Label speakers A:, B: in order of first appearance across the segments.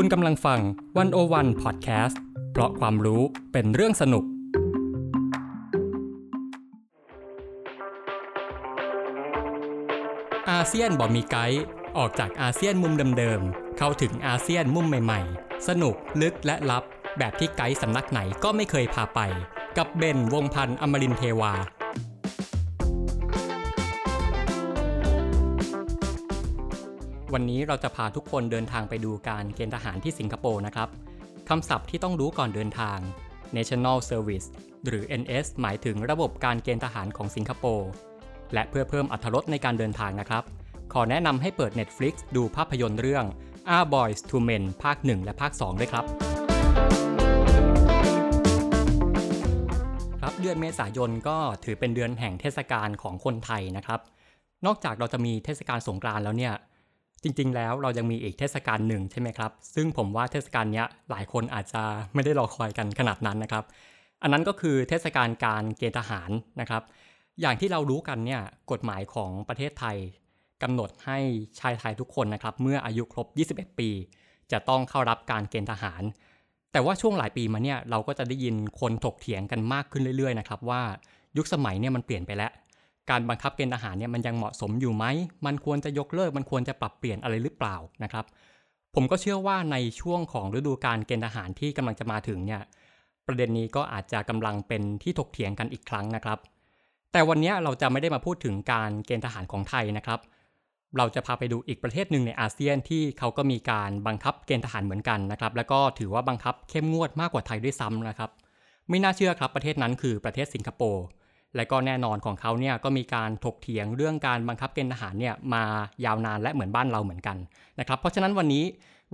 A: คุณกำลังฟังวันโอวันพอดแคสต์เพราะความรู้เป็นเรื่องสนุก อาเซียนบอมีไกด์ออกจากอาเซียนมุมเดิมๆ เข้าถึงอาเซียนมุมใหม่ๆ สนุกลึกและลับ แบบที่ไกด์สำนักไหนก็ไม่เคยพาไป กับเบนวงพันธ์อมรินเทวา วันนี้เราจะพาทุกคนเดินทางไปดูการเกณฑ์ทหารที่สิงคโปร์นะครับคำศัพท์ที่ต้องรู้ก่อนเดินทาง National Service หรือ NS หมายถึงระบบการเกณฑ์ทหารของสิงคโปร์ และเพื่อเพิ่มอรรถรสในการเดินทางนะครับ ขอแนะนำให้เปิด Netflix ดูภาพยนตร์เรื่อง Our Boys to Men ภาค 1 และภาค 2 ด้วยครับ ครับเดือนเมษายนก็ถือเป็นเดือนแห่งเทศกาลของคนไทยนะครับ นอกจากเราจะมีเทศกาลสงกรานต์แล้วเนี่ย จริงๆ แล้วเรายังมีอีกเทศกาลหนึ่งใช่ไหมครับ ซึ่งผมว่าเทศกาลนี้หลายคนอาจจะไม่ได้รอคอยกันขนาดนั้นนะครับ อันนั้นก็คือเทศกาลการเกณฑ์ทหารนะครับ อย่างที่เรารู้กันเนี่ยกฎหมายของประเทศไทยกำหนดให้ชายไทยทุกคนนะครับ เมื่ออายุครบ 21 ปี จะต้องเข้ารับการเกณฑ์ทหาร แต่ว่าช่วงหลายปีมาเนี่ยเราก็จะได้ยินคนถกเถียงกันมากขึ้นเรื่อยๆนะครับว่ายุคสมัยเนี่ยมันเปลี่ยนไปแล้ว การบังคับเกณฑ์ทหารเนี่ยมันยังเหมาะสมอยู่ไหม มันควรจะยกเลิก มันควรจะปรับเปลี่ยนอะไรหรือเปล่านะครับ ผมก็เชื่อว่าในช่วงของฤดูการเกณฑ์ทหารที่กำลังจะมาถึงเนี่ย ประเด็นนี้ก็อาจจะกำลังเป็นที่ถกเถียงกันอีกครั้งนะครับ แต่วันนี้เราจะไม่ได้มาพูดถึงการเกณฑ์ทหารของไทยนะครับ เราจะพาไปดูอีกประเทศหนึ่งในอาเซียนที่เขาก็มีการบังคับเกณฑ์ทหารเหมือนกันนะครับ แล้วก็ถือว่าบังคับเข้มงวดมากกว่าไทยด้วยซ้ำนะครับ ไม่น่าเชื่อครับประเทศนั้นคือประเทศสิงคโปร์ และก็แน่นอนของเขาเนี่ยก็มีการถกเถียงเรื่องการบังคับเกณฑ์ทหารเนี่ยมายาวนานและเหมือนบ้านเราเหมือนกันนะครับเพราะฉะนั้นวันนี้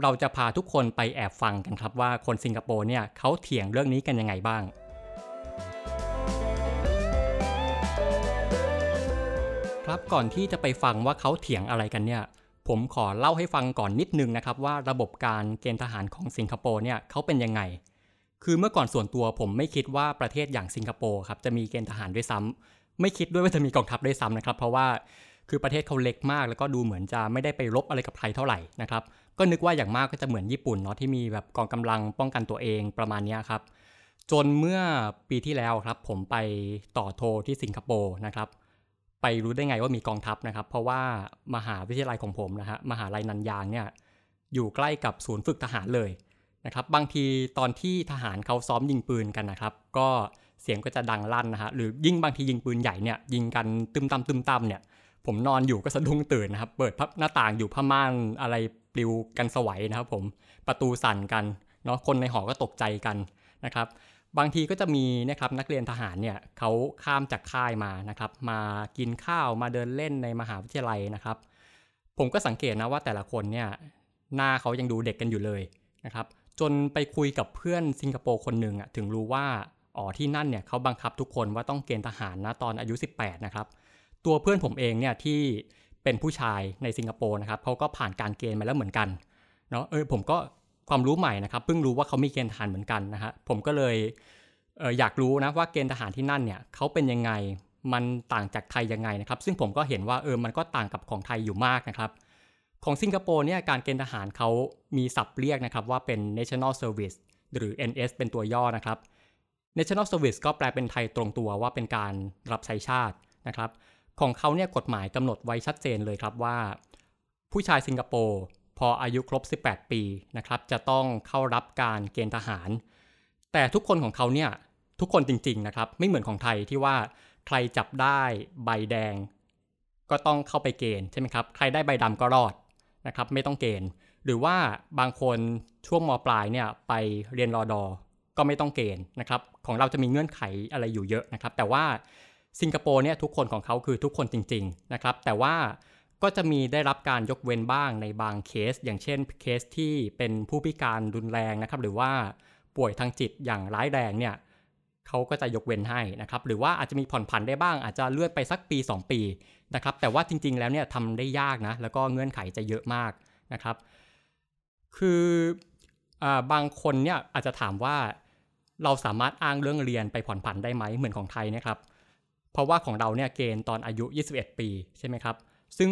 A: เราจะพาทุกคนไปแอบฟังกันครับว่าคนสิงคโปร์เนี่ยเขาเถียงเรื่องนี้กันยังไงบ้าง ครับก่อนที่จะไปฟังว่าเขาเถียงอะไรกันเนี่ยผมขอเล่าให้ฟังก่อนนิดนึงนะครับว่าระบบการเกณฑ์ทหารของสิงคโปร์เนี่ยเขาเป็นยังไง คือเมื่อก่อนส่วนตัวผมไม่คิดว่าประเทศอย่างสิงคโปร์ครับจะมีเกณฑ์ทหารด้วยซ้ำไม่คิดด้วยว่าจะมีกองทัพด้วยซ้ำนะครับเพราะว่าคือประเทศเขาเล็กมาก แล้วก็ดูเหมือนจะไม่ได้ไปรบอะไรกับใครเท่าไหร่นะครับก็นึกว่าอย่างมากก็จะเหมือนญี่ปุ่นเนาะที่มีแบบกองกำลังป้องกันตัวเองประมาณนี้ครับจนเมื่อปีที่แล้วครับผมไปต่อโทที่สิงคโปร์นะครับไปรู้ได้ไงว่ามีกองทัพนะครับ เพราะว่ามหาวิทยาลัยของผมนะฮะมหาลัยนันยางเนี่ยอยู่ใกล้กับศูนย์ฝึกทหารเลย นะครับบางทีตอนที่ทหารเขาซ้อมยิงปืนกันนะครับ ก็เสียงก็จะดังลั่นนะฮะหรือยิ่งบางทียิงปืนใหญ่เนี่ยยิงกันตึมตำตึมตำเนี่ย ผมนอนอยู่ก็สะดุ้งตื่นนะครับ เปิดพับหน้าต่างอยู่ผ้าม่านอะไรปลิวกันสวัยนะครับ ผมประตูสั่นกันเนาะคนในหอก็ตกใจกันนะครับ บางทีก็จะมีนะครับนักเรียนทหารเนี่ยเขาข้ามจากค่ายมานะครับ มากินข้าวมาเดินเล่นในมหาวิทยาลัยนะครับ ผมก็สังเกตนะว่าแต่ละคนเนี่ยหน้าเขายังดูเด็กกันอยู่เลยนะครับ จนไปคุยกับเพื่อนสิงคโปร์คนหนึ่งอะถึงรู้ว่าอ๋อที่นั่นเนี่ยเขาบังคับทุกคนว่าต้องเกณฑ์ทหารนะตอนอายุ 18 นะครับ ตัวเพื่อนผมเองเนี่ยที่เป็นผู้ชายในสิงคโปร์นะครับเขาก็ผ่านการเกณฑ์มาแล้วเหมือนกันเนาะเออผมก็ความรู้ใหม่นะครับเพิ่งรู้ว่าเขามีเกณฑ์ทหารเหมือนกันนะฮะผมก็เลยเอออยากรู้นะว่าเกณฑ์ทหารที่นั่นเนี่ยเขาเป็นยังไงมันต่างจากไทยยังไงนะครับ ซึ่งผมก็เห็นว่าเออมันก็ต่างกับของไทยอยู่มากนะครับ ของสิงคโปร์เนี่ยการเกณฑ์ทหารเขามีศัพท์เรียกนะครับว่าเป็น national service หรือ NS เป็นตัวย่อนะครับ national service ก็แปลเป็นไทยตรงตัวว่าเป็นการรับใช้ชาตินะครับ ของเขาเนี่ยกฎหมายกำหนดไว้ชัดเจนเลยครับว่า ผู้ชายสิงคโปร์พออายุครบ 18 ปีนะครับจะต้องเข้ารับการเกณฑ์ทหาร แต่ทุกคนของเขาเนี่ยทุกคนจริงๆนะครับไม่เหมือนของไทยที่ว่าใครจับได้ใบแดง ก็ต้องเข้าไปเกณฑ์ใช่ไหมครับใครได้ใบดำก็รอด นะครับไม่ต้องเกณฑ์ หรือว่าบางคนช่วงมปลายเนี่ยไปเรียนรอดอก็ไม่ต้องเกณฑ์นะครับของเราจะมีเงื่อนไขอะไรอยู่เยอะนะครับ แต่ว่าสิงคโปร์เนี่ยทุกคนของเขาคือทุกคนจริงๆนะครับแต่ว่าก็จะมีได้รับการยกเว้นบ้างในบางเคส อย่างเช่นเคสที่เป็นผู้พิการรุนแรงนะครับหรือว่าป่วยทางจิตอย่างร้ายแรงเนี่ยเขาก็จะยกเว้นให้นะครับหรือว่าอาจจะมีผ่อนผันได้บ้างอาจจะเลื่อนไปสักปี 2 ปี นะครับแต่ว่าจริงๆแล้วเนี่ยทำได้ยากนะแล้วก็เงื่อนไขจะเยอะมากนะครับ คืออบางคนเนี่ยอาจจะถามว่าเราสามารถอ้างเรื่องเรียนไปผ่อนผันได้ไหมเหมือนของไทยนะครับ เพราะว่าของเราเนี่ยเกณฑ์ตอนอายุ 21 ปีใช่ไหมครับ ซึ่ง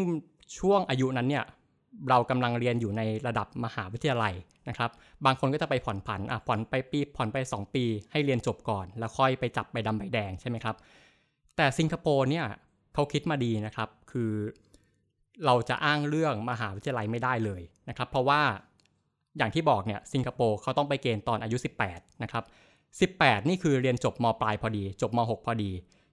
A: ช่วงอายุนั้นเนี่ยเรากำลังเรียนอยู่ในระดับมหาวิทยาลัยนะครับ บางคนก็จะไปผ่อนผันอะผ่อนไปปีผ่อนไป 2 ปี ให้เรียนจบก่อน แล้วค่อยไปจับใบดำใบแดงใช่ไหมครับ แต่สิงคโปร์เนี่ย เขาคิดมาดีนะครับ คือเราจะอ้างเรื่องมหาวิทยาลัยไม่ได้เลยนะครับ เพราะว่าอย่างที่บอกเนี่ยสิงคโปร์เขาต้องไปเกณฑ์ตอนอายุ 18 นะครับ 18 นี่คือเรียนจบมปลายพอดี จบม 6 พอดี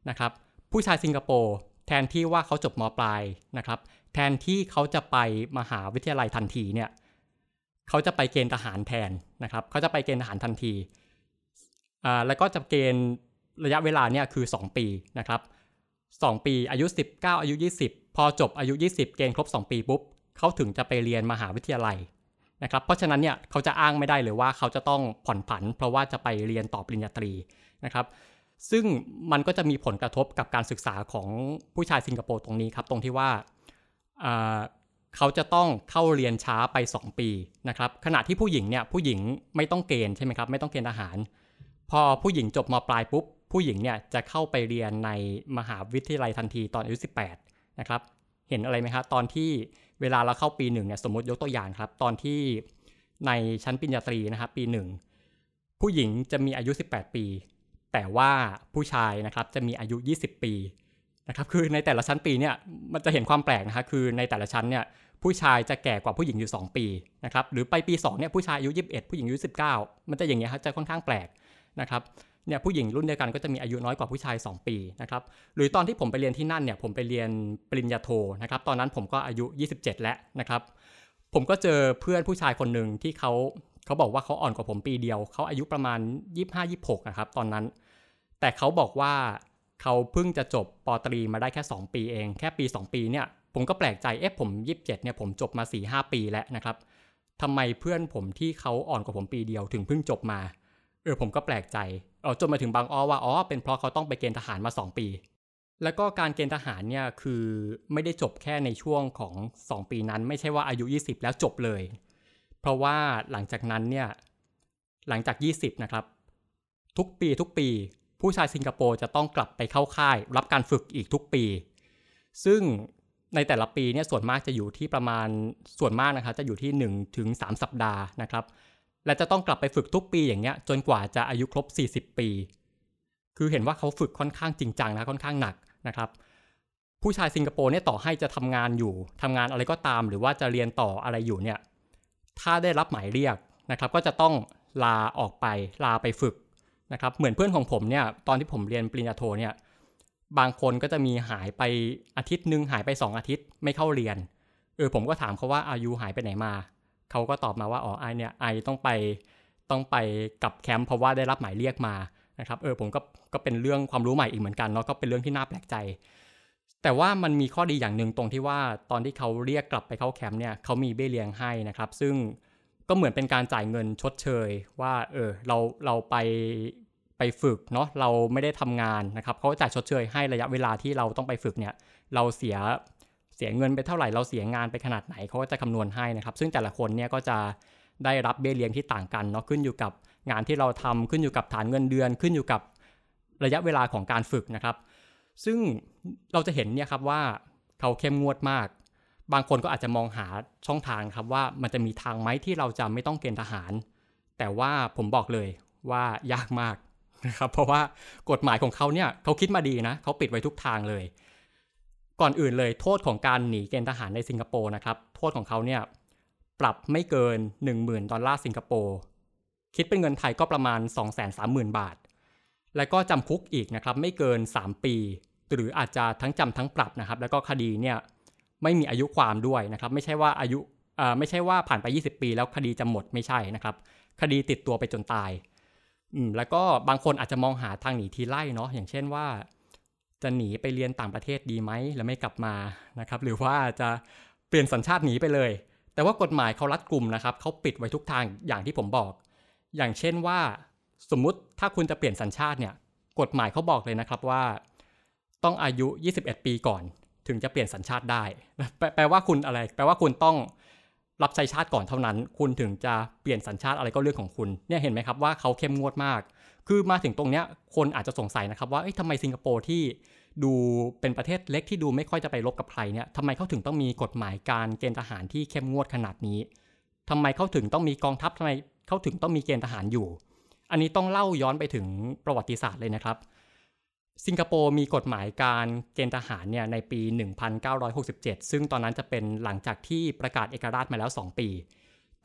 A: นะครับ ผู้ชายสิงคโปร์แทนที่ว่าเขาจบมปลายนะครับ แทนที่เขาจะไปมหาวิทยาลัยทันทีเนี่ยเขาจะไปเกณฑ์ทหารแทนนะครับเขาจะไปเกณฑ์ทหารทันทีอ่าแล้วก็จะเกณฑ์ระยะเวลาเนี่ยคือ 2 ปีนะครับ 2 ปี อายุ 19 อายุ 20 พอจบอายุ 20 เกณฑ์ครบ 2 ปีปุ๊บเขาถึงจะไปเรียนมหาวิทยาลัยนะครับ เพราะฉะนั้นเนี่ยเขาจะอ้างไม่ได้เลยว่าเขาจะต้องผ่อนผัน เพราะว่าจะไปเรียนต่อปริญญาตรีนะครับ ซึ่งมันก็จะมีผลกระทบกับการศึกษาของผู้ชายสิงคโปร์ตรงนี้ครับ ตรงที่ว่าเขาจะต้องเข้าเรียนช้าไป 2 ปีนะครับ ขณะที่ผู้หญิงเนี่ยผู้หญิงไม่ต้องเกณฑ์ใช่ไหมครับ ไม่ต้องเกณฑ์ทหาร พอผู้หญิงจบมปลายปุ๊บ ผู้หญิงเนี่ยจะเข้าไปเรียนในมหาวิทยาลัยทันทีตอนอายุ 18 นะครับ เห็นอะไรไหมครับตอนที่เวลาเราเข้าปีหนึ่งเนี่ยสมมติยกตัวอย่างครับ ตอนที่ในชั้นปริญญาตรีนะครับปีหนึ่งผู้หญิงจะมีอายุ 18 ปี แต่ว่าผู้ชายนะครับจะมีอายุ 20 ปีนะครับคือในแต่ละชั้นปีเนี่ยมันจะเห็นความแปลกนะครับคือในแต่ละชั้นเนี่ยผู้ชายจะแก่กว่าผู้หญิงอยู่ 2 ปีนะครับหรือไปปี2เนี่ยผู้ชายอายุ 21 ผู้หญิงอายุ 19 มันจะอย่างเงี้ยครับจะค่อนข้างแปลกนะครับเนี่ยผู้หญิงรุ่นเดียวกันก็จะมีอายุน้อยกว่าผู้ชาย 2 ปีนะครับหรือตอนที่ผมไปเรียนที่นั่นเนี่ยผมไปเรียนปริญญาโทนะครับตอนนั้นผมก็อายุ 27 แล้วนะครับผมก็เจอเพื่อนผู้ชายคนหนึ่งที่เขาเขาบอกว่าเขาอ่อนกว่าผมปีเดียวเขาอายุประมาณ 25-26นะครับตอนนั้น แต่เขาบอกว่าเขาเพิ่งจะจบปตรีมาได้แค่ 2 ปีเอง แค่ปี 2 ปีเนี่ยผมก็แปลกใจเอ๊ะผม27เนี่ยผมจบมา 4-5 ปีแล้วนะครับทำไมเพื่อนผมที่เขาอ่อนกว่าผมปีเดียวถึงเพิ่งจบมาเออผมก็แปลกใจ เออจนมาถึงบางอ้อว่าอ๋อเป็นเพราะเขาต้องไปเกณฑ์ทหารมา 2 ปี แล้วก็การเกณฑ์ทหารเนี่ยคือไม่ได้จบแค่ในช่วงของ 2 ปีนั้น ไม่ใช่ว่าอายุ 20 แล้วจบเลย เพราะว่าหลังจากนั้นเนี่ยหลังจาก 20 นะครับ ทุกปีทุกปี ผู้ชายสิงคโปร์จะต้องกลับไปเข้าค่าย รับการฝึกอีกทุกปี ซึ่งในแต่ละปีเนี่ยส่วนมากจะอยู่ที่ประมาณส่วนมากนะครับจะอยู่ที่1ถึง3สัปดาห์นะครับ และจะต้องกลับไปฝึกทุกปีอย่างเงี้ยจนกว่าจะอายุครบ 40 ปี คือเห็นว่าเขาฝึกค่อนข้างจริงจังนะค่อนข้างหนักนะครับ ผู้ชายสิงคโปร์เนี่ยต่อให้จะทำงานอยู่ทำงานอะไรก็ตาม หรือว่าจะเรียนต่ออะไรอยู่เนี่ยถ้าได้รับหมายเรียกนะครับ ก็จะต้องลาออกไปลาไปฝึกนะครับ เหมือนเพื่อนของผมเนี่ยตอนที่ผมเรียนปริญญาโทเนี่ยบางคนก็จะมีหายไปอาทิตย์หนึ่งหายไป 2 อาทิตย์ไม่เข้าเรียนเออผมก็ถามเขาว่าอายุหายไปไหนมา เขาก็ตอบมาว่าอ๋อไอเนี่ยไอต้องไปต้องไปกับแคมป์เพราะว่าได้รับหมายเรียกมานะครับเออผมก็ก็เป็นเรื่องความรู้ใหม่อีกเหมือนกันเนาะก็เป็นเรื่องที่น่าแปลกใจ แต่ว่ามันมีข้อดีอย่างหนึ่งตรงที่ว่าตอนที่เขาเรียกกลับไปเข้าแคมป์เนี่ยเขามีเบี้ยเลี้ยงให้นะครับ ซึ่งก็เหมือนเป็นการจ่ายเงินชดเชย ว่าเออเราเราไปไปฝึกเนาะเราไม่ได้ทำงานนะครับเขาจ่ายชดเชยให้ระยะเวลาที่เราต้องไปฝึกเนี่ยเราเสีย เสียเงินไปเท่าไหร่เราเสียงานไปขนาดไหนเขาก็จะคำนวณให้นะครับ ซึ่งแต่ละคนเนี่ยก็จะได้รับเบี้ยเลี้ยงที่ต่างกันเนาะขึ้นอยู่กับงานที่เราทำขึ้นอยู่กับฐานเงินเดือน ขึ้นอยู่กับระยะเวลาของการฝึกนะครับ ซึ่งเราจะเห็นเนี่ยครับว่าเขาเข้มงวดมาก บางคนก็อาจจะมองหาช่องทางครับว่ามันจะมีทางไหมที่เราจะไม่ต้องเกณฑ์ทหาร แต่ว่าผมบอกเลยว่ายากมากนะครับเพราะว่ากฎหมายของเขาเนี่ยเขาคิดมาดีนะเขาปิดไว้ทุกทางเลย ก่อนอื่นเลยโทษของการหนีเกณฑ์ทหารในสิงคโปร์นะครับ โทษของเขาเนี่ยปรับไม่เกิน 10,000 ดอลลาร์สิงคโปร์ คิดเป็นเงินไทยก็ประมาณ 230,000 บาท และก็จำคุกอีกนะครับไม่เกิน 3 ปี หรืออาจจะทั้งจำทั้งปรับนะครับ แล้วก็คดีเนี่ยไม่มีอายุความด้วยนะครับ ไม่ใช่ว่าอายุไม่ใช่ว่าผ่านไป 20 ปี แล้วคดีจะหมดไม่ใช่นะครับ คดีติดตัวไปจนตายอืมแล้วก็บางคนอาจจะมองหาทางหนีทีไล่เนาะอย่างเช่นว่า จะหนีไปเรียนต่างประเทศดีไหมแล้วไม่กลับมานะครับหรือว่าจะเปลี่ยนสัญชาติหนีไปเลย แต่ว่ากฎหมายเขารัดกลุ่มนะครับเขาปิดไว้ทุกทางอย่างที่ผมบอก อย่างเช่นว่าสมมุติถ้าคุณจะเปลี่ยนสัญชาติเนี่ยกฎหมายเขาบอกเลยนะครับว่า ต้องอายุ 21 ปีก่อน ถึงจะเปลี่ยนสัญชาติได้ แปลว่าคุณอะไร แปลว่าคุณต้องรับใช้ชาติก่อนเท่านั้น คุณถึงจะเปลี่ยนสัญชาติอะไรก็เรื่องของคุณเนี่ยเห็นไหมครับว่าเขาเข้มงวดมาก คือมาถึงตรงเนี้ยคนอาจจะสงสัยนะครับว่าทำไมสิงคโปร์ที่ดูเป็นประเทศเล็กที่ดูไม่ค่อยจะไปรบกับใครเนี่ยทำไมเขาถึงต้องมีกฎหมายการเกณฑ์ทหารที่เข้มงวดขนาดนี้ทำไมเขาถึงต้องมีกองทัพทำไมเขาถึงต้องมีเกณฑ์ทหารอยู่ อันนี้ต้องเล่าย้อนไปถึงประวัติศาสตร์เลยนะครับ สิงคโปร์มีกฎหมายการเกณฑ์ทหารเนี่ยในปี 1967 ซึ่งตอนนั้นจะเป็นหลังจากที่ประกาศเอกราชมาแล้ว 2 ปี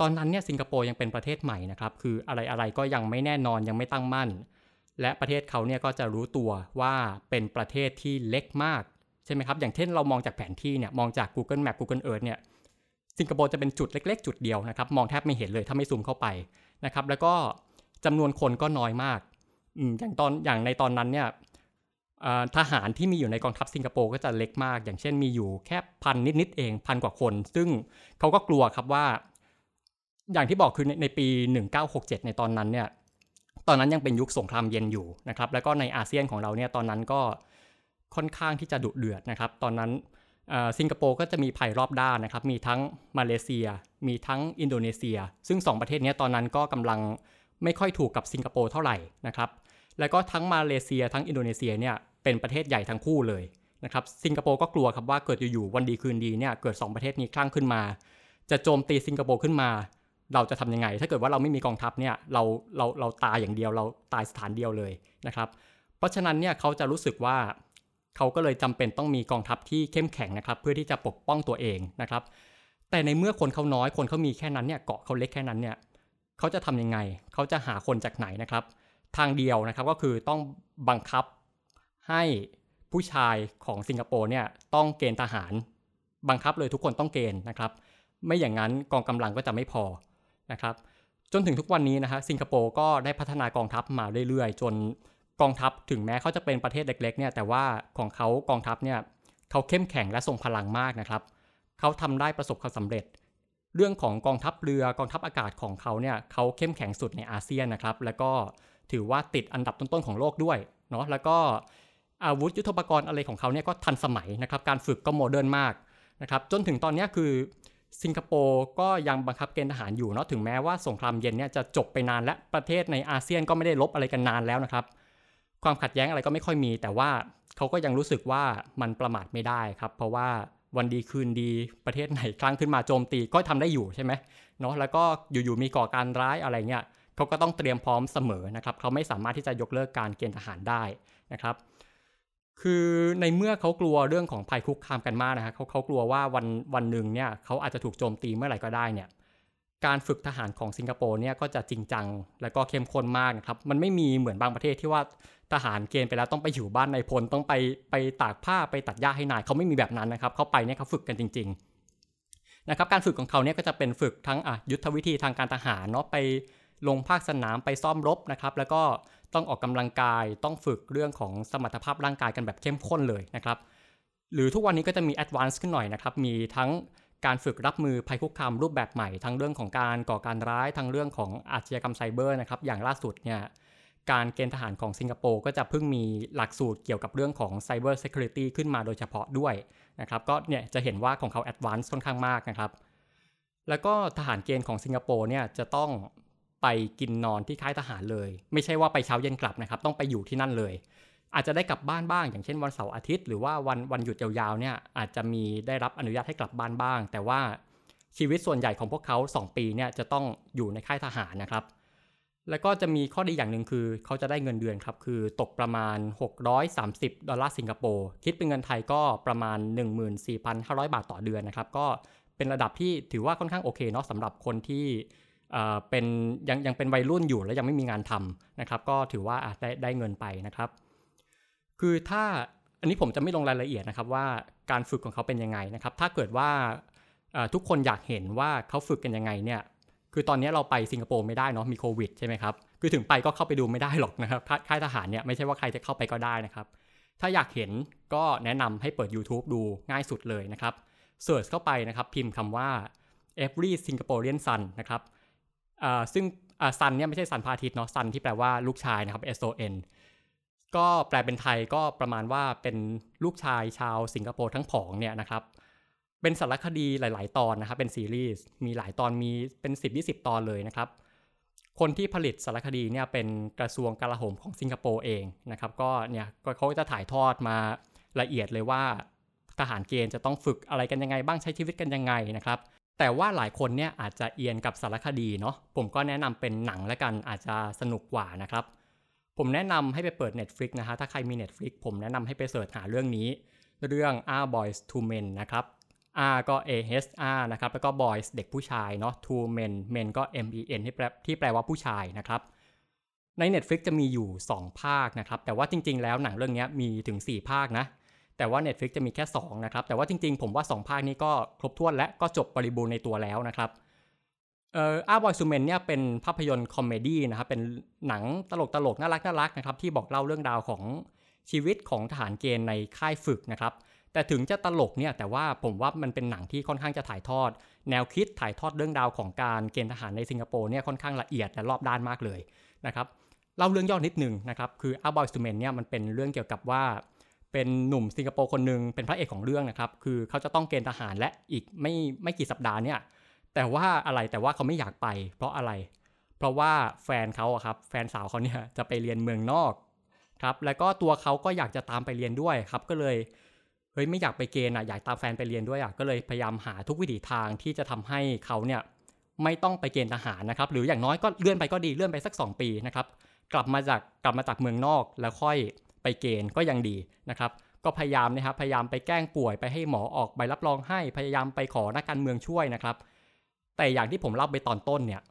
A: ตอนนั้นเนี่ยสิงคโปร์ยังเป็นประเทศใหม่นะครับ คืออะไรๆก็ยังไม่แน่นอนยังไม่ตั้งมั่น และประเทศเขาเนี่ยก็จะรู้ตัวว่าเป็นประเทศที่เล็กมากใช่ไหมครับ อย่างเช่นเรามองจากแผนที่เนี่ยมองจาก Google Map Google Earth เนี่ยสิงคโปร์จะเป็นจุดเล็ก ๆ จุดเดียวนะครับ มองแทบไม่เห็นเลยถ้าไม่ซูมเข้าไปนะครับ แล้วก็จำนวนคนก็น้อยมากอย่างตอนอย่างในตอนนั้นเนี่ยทหารที่มีอยู่ในกองทัพสิงคโปร์ก็จะเล็กมาก อย่างเช่นมีอยู่แค่พันนิดๆเองพันกว่าคน ซึ่งเขาก็กลัวครับว่า อย่างที่บอกคือในในปี 1967 ในตอนนั้นเนี่ยตอนนั้นยังเป็นยุคสงครามเย็นอยู่นะครับแล้วก็ในอาเซียนของเราเนี่ยตอนนั้นก็ค่อนข้างที่จะดุเดือดนะครับ ตอนนั้นสิงคโปร์ก็จะมีภัยรอบด้านนะครับ มีทั้งมาเลเซีย มีทั้งอินโดนีเซีย ซึ่ง 2 ประเทศนี้ตอนนั้นก็กำลังไม่ค่อยถูกกับสิงคโปร์เท่าไหร่นะครับ แล้วก็ทั้งมาเลเซียทั้งอินโดนีเซียเนี่ยเป็นประเทศใหญ่ทั้งคู่เลยนะครับสิงคโปร์ก็กลัวครับว่าเกิดอยู่ๆวันดีคืนดีเนี่ยเกิด 2 ประเทศนี้คลั่งขึ้นมา จะโจมตีสิงคโปร์ขึ้นมา เราจะทำยังไง ถ้าเกิดว่าเราไม่มีกองทัพเนี่ยเราเราเราตายอย่างเดียวเราตายสถานเดียวเลยนะครับ เพราะฉะนั้นเนี่ยเขาจะรู้สึกว่าเขาก็เลยจำเป็นต้องมีกองทัพที่เข้มแข็งนะครับ เพื่อที่จะปกป้องตัวเองนะครับ แต่ในเมื่อคนเขาน้อยคนเขามีแค่นั้นเนี่ยเกาะเขาเล็กแค่นั้นเนี่ยเขาจะทำยังไง เขาจะหาคนจากไหนนะครับ ทางเดียวนะครับก็คือต้องบังคับให้ผู้ชายของสิงคโปร์เนี่ยต้องเกณฑ์ทหาร บังคับเลยทุกคนต้องเกณฑ์นะครับ ไม่อย่างนั้นกองกำลังก็จะไม่พอ นะครับจนถึงทุกวันนี้นะฮะสิงคโปร์ก็ได้พัฒนากองทัพมาเรื่อยๆ จนกองทัพถึงแม้เขาจะเป็นประเทศเล็กๆเนี่ยแต่ว่าของเขากองทัพเนี่ยเขาเข้มแข็งและทรงพลังมากนะครับเขาทำได้ประสบความสำเร็จ เรื่องของกองทัพเรือกองทัพอากาศของเขาเนี่ยเขาเข้มแข็งสุดในอาเซียนนะครับแล้วก็ถือว่าติดอันดับต้นๆของโลกด้วยเนาะแล้วก็อาวุธยุทโธปกรณ์อะไรของเขาเนี่ยก็ทันสมัยนะครับการฝึกก็ modern มากนะครับจนถึงตอนนี้คือ สิงคโปร์ก็ยังบังคับเกณฑ์ทหารอยู่เนาะถึงแม้ว่าสงครามเย็นเนี่ยจะจบไปนานและประเทศในอาเซียนก็ไม่ได้รบอะไรกันนานแล้วนะครับ ความขัดแย้งอะไรก็ไม่ค่อยมี แต่ว่าเขาก็ยังรู้สึกว่ามันประมาทไม่ได้ครับ เพราะว่าวันดีคืนดีประเทศไหนครั้งขึ้นมาโจมตีก็ทำได้อยู่ใช่ไหมเนาะแล้วก็อยู่ๆมีก่อการร้ายอะไรเงี้ยเขาก็ต้องเตรียมพร้อมเสมอนะครับเขาไม่สามารถที่จะยกเลิกการเกณฑ์ทหารได้นะครับ คือในเมื่อเขากลัวเรื่องของภัยคุกคามกันมากนะครับเขาเขากลัวว่าวันวันหนึ่งเนี่ยเขาอาจจะถูกโจมตีเมื่อไหร่ก็ได้เนี่ยการฝึกทหารของสิงคโปร์เนี่ยก็จะจริงจัง และก็เข้มข้นมากนะครับ มันไม่มีเหมือนบางประเทศที่ว่าทหารเกณฑ์ไปแล้วต้องไปอยู่บ้านนายพลต้องไปไปตากผ้าไปตัดหญ้าให้นายเขาไม่มีแบบนั้นนะครับเขาไปเนี่ยเขาฝึกกันจริง ๆ นะครับ การฝึกของเขาเนี่ยก็จะเป็นฝึกทั้งยุทธวิธีทางการทหารเนาะไปลงภาคสนามไปซ้อมรบนะครับ แล้วก็ ต้องออกกำลังกายต้องฝึกเรื่องของสมรรถภาพร่างกายกันแบบเข้มข้นเลยนะครับ หรือทุกวันนี้ก็จะมี advance ขึ้นหน่อยนะครับ มีทั้งการฝึกรับมือภัยคุกคามรูปแบบใหม่ ทั้งเรื่องของการก่อการร้ายทั้งเรื่องของอาชญากรรมไซเบอร์นะครับ อย่างล่าสุดเนี่ยการเกณฑ์ทหารของสิงคโปร์ก็จะเพิ่งมีหลักสูตรเกี่ยวกับเรื่องของ Cyber Security ขึ้นมาโดยเฉพาะด้วยนะครับ ก็เนี่ยจะเห็นว่าของเขาแอดวานซ์ค่อนข้างมากนะครับ แล้วก็ทหารเกณฑ์ของสิงคโปร์เนี่ยจะต้อง ไปกินนอนที่ค่ายทหารเลย ไม่ใช่ว่าไปเช้าเย็นกลับนะครับ ต้องไปอยู่ที่นั่นเลย อาจจะได้กลับบ้านบ้าง อย่างเช่นวันเสาร์อาทิตย์ หรือว่าวันวันหยุดยาวๆเนี่ยอาจจะมีได้รับอนุญาตให้กลับบ้านบ้าง แต่ว่าชีวิตส่วนใหญ่ของพวกเขา 2 ปีเนี่ยจะต้องอยู่ในค่ายทหารนะครับ แล้วก็จะมีข้อดีอย่างหนึ่งคือเขาจะได้เงินเดือนครับ คือตกประมาณ 630 ดอลลาร์สิงคโปร์ คิดเป็นเงินไทยก็ประมาณ 14,500 บาทต่อเดือนนะครับ ก็เป็นระดับที่ถือว่าค่อนข้างโอเคเนาะสำหรับคนที่ เป็นยังยังเป็นวัยรุ่นอยู่แล้วยังไม่มีงานทำนะครับ ก็ถือว่าได้ได้เงินไปนะครับ คือถ้าอันนี้ผมจะไม่ลงรายละเอียดนะครับว่าการฝึกของเขาเป็นยังไงนะครับ ถ้าเกิดว่าทุกคนอยากเห็นว่าเขาฝึกกันยังไงเนี่ยคือตอนนี้เราไปสิงคโปร์ไม่ได้เนาะมีโควิดใช่ไหมครับคือถึงไปก็เข้าไปดูไม่ได้หรอกนะครับค่ายทหารเนี่ยไม่ใช่ว่าใครจะเข้าไปก็ได้นะครับ ถ้าอยากเห็นก็แนะนำให้เปิด YouTube ดูง่ายสุดเลยนะครับเสิร์ชเข้าไปนะครับ พิมพ์คำว่า every Singaporean son นะครับ ซึ่งซันเนี่ยไม่ใช่ซันพาทิตเนาะซันที่แปลว่าลูกชายนะครับ S O N ก็แปลเป็นไทยก็ประมาณว่าเป็นลูกชายชาวสิงคโปร์ทั้งผองเนี่ยนะครับ เป็นสารคดีหลาย ๆ ตอนนะครับ เป็นซีรีส์มีหลายตอนมีเป็น 10-20 ตอนเลยนะครับ คนที่ผลิตสารคดีเนี่ยเป็นกระทรวงกลาโหมของสิงคโปร์เองนะครับ ก็เนี่ยเขาจะถ่ายทอดมาละเอียดเลยว่าทหารเกณฑ์จะต้องฝึกอะไรกันยังไงบ้างใช้ชีวิตกันยังไงนะครับ แต่ว่าหลายคนเนี่ยอาจจะเอียนกับสารคดีเนาะผมก็แนะนำเป็นหนังแล้วกันอาจจะสนุกกว่านะครับผมแนะนำให้ไปเปิด Netflix นะฮะถ้าใครมี Netflix ผมแนะนำให้ไปเสิร์ชหาเรื่องนี้ เรื่อง R Boys to Men นะครับ R ก็ A H R นะครับแล้วก็ Boys เด็กผู้ชายเนาะ to Men Men ก็ M E N ที่แปลที่แปลว่าผู้ชายนะครับ ใน Netflix จะมีอยู่ 2 ภาคนะครับ แต่ว่าจริงๆ แล้วหนังเรื่องนี้มีถึง 4 ภาคนะ แต่ว่า Netflix จะมีแค่ 2 นะครับ แต่ว่าจริงๆ ผมว่า 2 ภาคนี้ก็ครบถ้วนและก็จบบริบูรณ์ในตัวแล้วนะครับเอ่อ Ah Boys to Men เนี่ยเป็นภาพยนตร์ comedy นะครับ เป็นหนังตลกตลกน่ารักน่ารักนะครับที่บอกเล่าเรื่องราวของชีวิตของทหารเกณฑ์ในค่ายฝึกนะครับ แต่ถึงจะตลกเนี่ยแต่ว่าผมว่ามันเป็นหนังที่ค่อนข้างจะถ่ายทอด แนวคิดถ่ายทอดเรื่องราวของการเกณฑ์ทหารในสิงคโปร์เนี่ยค่อนข้างละเอียดและรอบด้านมากเลยนะครับเล่าเรื่องย่อนิดหนึ่งนะครับคือ Ah Boys to Men เนี่ยมันเป็นเรื่องเกี่ยวกับว่า เป็นหนุ่มสิงคโปร์คนหนึ่งเป็นพระเอกของเรื่องนะครับ คือเขาจะต้องเกณฑ์ทหารและอีกไม่ไม่กี่สัปดาห์เนี่ย แต่ว่าอะไรแต่ว่าเขาไม่อยากไป เพราะอะไร เพราะว่าแฟนเขาครับแฟนสาวเขาเนี่ยจะไปเรียนเมืองนอกครับแล้วก็ตัวเขาก็อยากจะตามไปเรียนด้วยครับ ก็เลยเฮ้ยไม่อยากไปเกณฑ์อะอยากตามแฟนไปเรียนด้วยอะก็เลยพยายามหาทุกวิถีทางที่จะทำให้เขาเนี่ยไม่ต้องไปเกณฑ์ทหารนะครับ หรืออย่างน้อยก็เลื่อนไปก็ดีเลื่อนไปสัก 2 ปีนะครับ กลับมาจากกลับมาจากเมืองนอกแล้วค่อย ไปเกณฑ์ก็ยังดีนะครับก็พยายามนะครับพยายามไปแกล้งป่วยไปให้หมอออกใบรับรองให้พยายามไปขอนักการเมืองช่วยนะครับ แต่อย่างที่ผมเล่าไปตอนต้นเนี่ย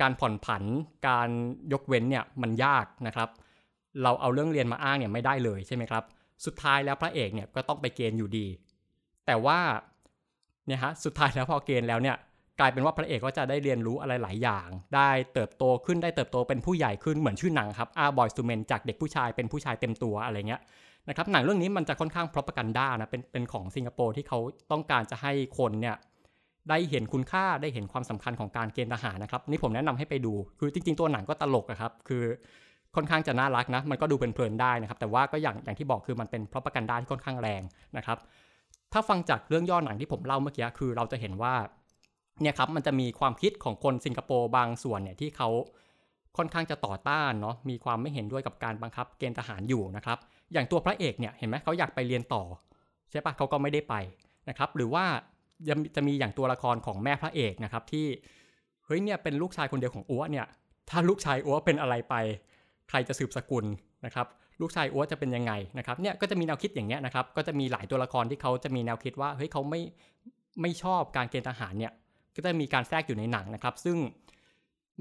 A: การผ่อนผันการยกเว้นเนี่ยมันยากนะครับ เราเอาเรื่องเรียนมาอ้างเนี่ยไม่ได้เลยใช่ไหมครับ สุดท้ายแล้วพระเอกเนี่ยก็ต้องไปเกณฑ์อยู่ดี แต่ว่าเนี่ยฮะสุดท้ายแล้วพอเกณฑ์แล้วเนี่ย กลายเป็นว่าพระเอกก็จะได้เรียนรู้อะไรหลายอย่าง ได้เติบโตขึ้นได้เติบโตเป็นผู้ใหญ่ขึ้นเหมือนชื่อหนังครับอาบอยสตูเมนจากเด็กผู้ชายเป็นผู้ชายเต็มตัวอะไรเงี้ยนะครับหนังเรื่องนี้มันจะค่อนข้างพรอพกันด้านะเป็นเป็นของสิงคโปร์ที่เขาต้องการจะให้คนเนี่ยได้เห็นคุณค่าได้เห็นความสำคัญของการเกณฑ์ทหารนะครับนี่ผมแนะนำให้ไปดู คือจริง ๆ ตัวหนังก็ตลกอะครับคือค่อนข้างจะน่ารักนะมันก็ดูเป็นเพลินได้นะครับแต่ว่าก็อย่างอย่างที่บอกคือมันเป็นพรอพกันด้าที่ค่อนข้างแรงนะครับถ้าฟังจากเรื่องย่อหนังที่ผมเล่าเมื่อกี้คือเราจะเห็นว่า เนี่ยครับมันจะมีความคิดของคนสิงคโปร์บางส่วนเนี่ยที่เขาค่อนข้างจะต่อต้านเนาะมีความไม่เห็นด้วยกับการบังคับเกณฑ์ทหารอยู่นะครับ อย่างตัวพระเอกเนี่ยเห็นไหมเขาอยากไปเรียนต่อใช่ปะเขาก็ไม่ได้ไปนะครับ หรือว่าจะจะมีอย่างตัวละครของแม่พระเอกนะครับที่เฮ้ยเนี่ยเป็นลูกชายคนเดียวของอัวเนี่ยถ้าลูกชายอัวเป็นอะไรไป ใครจะสืบสกุลนะครับลูกชายอัวจะเป็นยังไงนะครับเนี่ยก็จะมีแนวคิดอย่างเงี้ยนะครับก็จะมีหลายตัวละครที่เขาจะมีแนวคิดว่าเฮ้ยเขาไม่ไม่ชอบการเกณฑ์ทหารเนี่ย ก็จะมีการแทรกอยู่ในหนังนะครับ ซึ่ง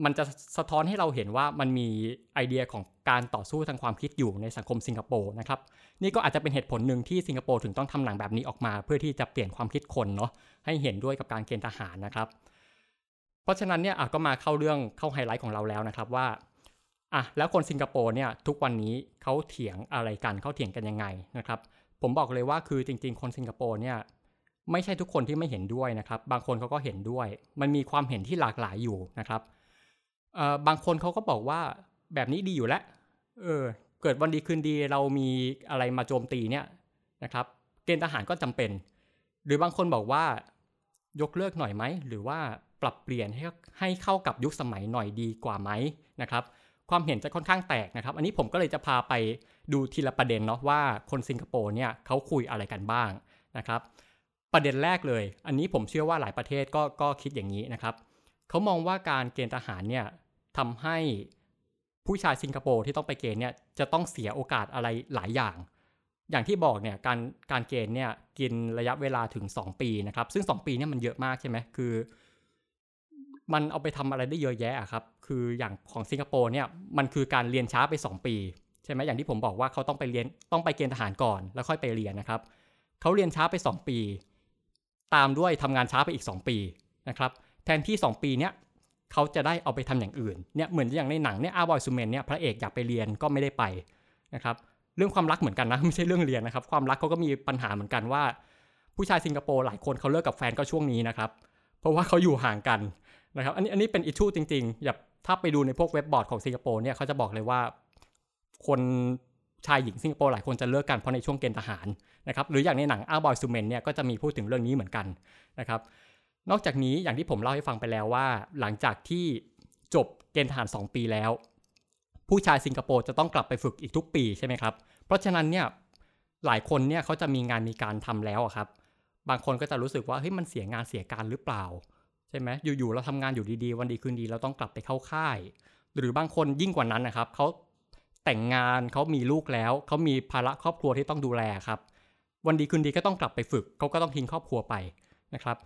A: มันจะสะท้อนให้เราเห็นว่ามันมีไอเดียของการต่อสู้ทางความคิดอยู่ในสังคมสิงคโปร์นะครับ นี่ก็อาจจะเป็นเหตุผลหนึ่งที่สิงคโปร์ถึงต้องทำหนังแบบนี้ออกมา เพื่อที่จะเปลี่ยนความคิดคนเนาะให้เห็นด้วยกับการเกณฑ์ทหารนะครับ เพราะฉะนั้นเนี่ยก็มาเข้าเรื่องเข้าไฮไลท์ของเราแล้วนะครับว่าอะแล้วคนสิงคโปร์เนี่ยทุกวันนี้เขาเถียงอะไรกันเขาเถียงกันยังไงนะครับ ผมบอกเลยว่าคือจริง ๆ คนสิงคโปร์เนี่ย ไม่ใช่ทุกคนที่ไม่เห็นด้วยนะครับ บางคนเขาก็เห็นด้วย มันมีความเห็นที่หลากหลายอยู่นะครับบางคนเขาก็บอกว่าแบบนี้ดีอยู่แล้ว เออ เกิดวันดีคืนดีเรามีอะไรมาโจมตีเนี่ยนะครับเกณฑ์ทหารก็จำเป็น หรือบางคนบอกว่ายกเลิกหน่อยไหม หรือว่าปรับเปลี่ยนให้ให้เข้ากับยุคสมัยหน่อยดีกว่าไหมนะครับ ความเห็นจะค่อนข้างแตกนะครับ อันนี้ผมก็เลยจะพาไปดูทีละประเด็นเนาะว่าคนสิงคโปร์เนี่ยเขาคุยอะไรกันบ้างนะครับ ประเด็นแรกเลย อันนี้ผมเชื่อว่าหลายประเทศก็ก็คิดอย่างนี้นะครับเขามองว่าการเกณฑ์ทหารเนี่ยทำให้ผู้ชายสิงคโปร์ที่ต้องไปเกณฑ์เนี่ยจะต้องเสียโอกาสอะไรหลายอย่าง อย่างที่บอกเนี่ยการการเกณฑ์เนี่ยกินระยะเวลาถึง 2 ปีนะครับ ซึ่ง 2 ปีเนี่ยมันเยอะมากใช่ไหมคือ มันเอาไปทำอะไรได้เยอะแยะครับ คืออย่างของสิงคโปร์เนี่ยมันคือการเรียนช้าไป 2 ปีใช่ไหมอย่างที่ผมบอกว่าเขาต้องไปเรียนต้องไปเกณฑ์ทหารก่อนแล้วค่อยไปเรียนนะครับเขาเรียนช้าไป 2 ปี ตามด้วยทำงานช้าไปอีก 2 ปีนะครับแทนที่ 2 ปีเนี้ยเขาจะได้เอาไปทำอย่างอื่นเนี่ยเหมือนอย่างในหนังเนี่ยอาบอยซูเมนเนี่ยพระเอกอยากไปเรียนก็ไม่ได้ไปนะครับเรื่องความรักเหมือนกันนะไม่ใช่เรื่องเรียนนะครับความรักเขาก็มีปัญหาเหมือนกันว่า ผู้ชายสิงคโปร์หลายคนเขาเลิกกับแฟนก็ช่วงนี้นะครับเพราะว่าเขาอยู่ห่างกันนะครับอันนี้อันนี้เป็นอิชูจริงๆอย่าถ้าไปดูในพวกเว็บบอร์ดของสิงคโปร์เนี่ยเขาจะบอกเลยว่า คนชายหญิงสิงคโปร์หลายคนจะเลิกกันเพราะในช่วงเกณฑ์ทหาร นะครับหรืออย่างในหนังอาบอยซูเมนเนี่ยก็จะมีพูดถึงเรื่องนี้เหมือนกันนะครับนอกจากนี้อย่างที่ผมเล่าให้ฟังไปแล้วว่า หลังจากที่จบเกณฑ์ทหาร 2 ปีแล้ว ผู้ชายสิงคโปร์จะต้องกลับไปฝึกอีกทุกปีใช่ไหมครับเพราะฉะนั้นเนี่ยหลายคนเนี่ยเขาจะมีงานมีการทำแล้วครับ บางคนก็จะรู้สึกว่าเฮ้ยมันเสียงานเสียการหรือเปล่าใช่ไหมอยู่ๆเราทำงานอยู่ดีๆ วันดีคืนดีเราต้องกลับไปเข้าค่าย หรือบางคนยิ่งกว่านั้นนะครับเขาแต่งงานเขามีลูกแล้วเขามีภาระครอบครัวที่ต้องดูแลครับ วันดีคืนดีก็ต้องกลับไปฝึกเขาก็ต้องทิ้งครอบครัวไปนะครับ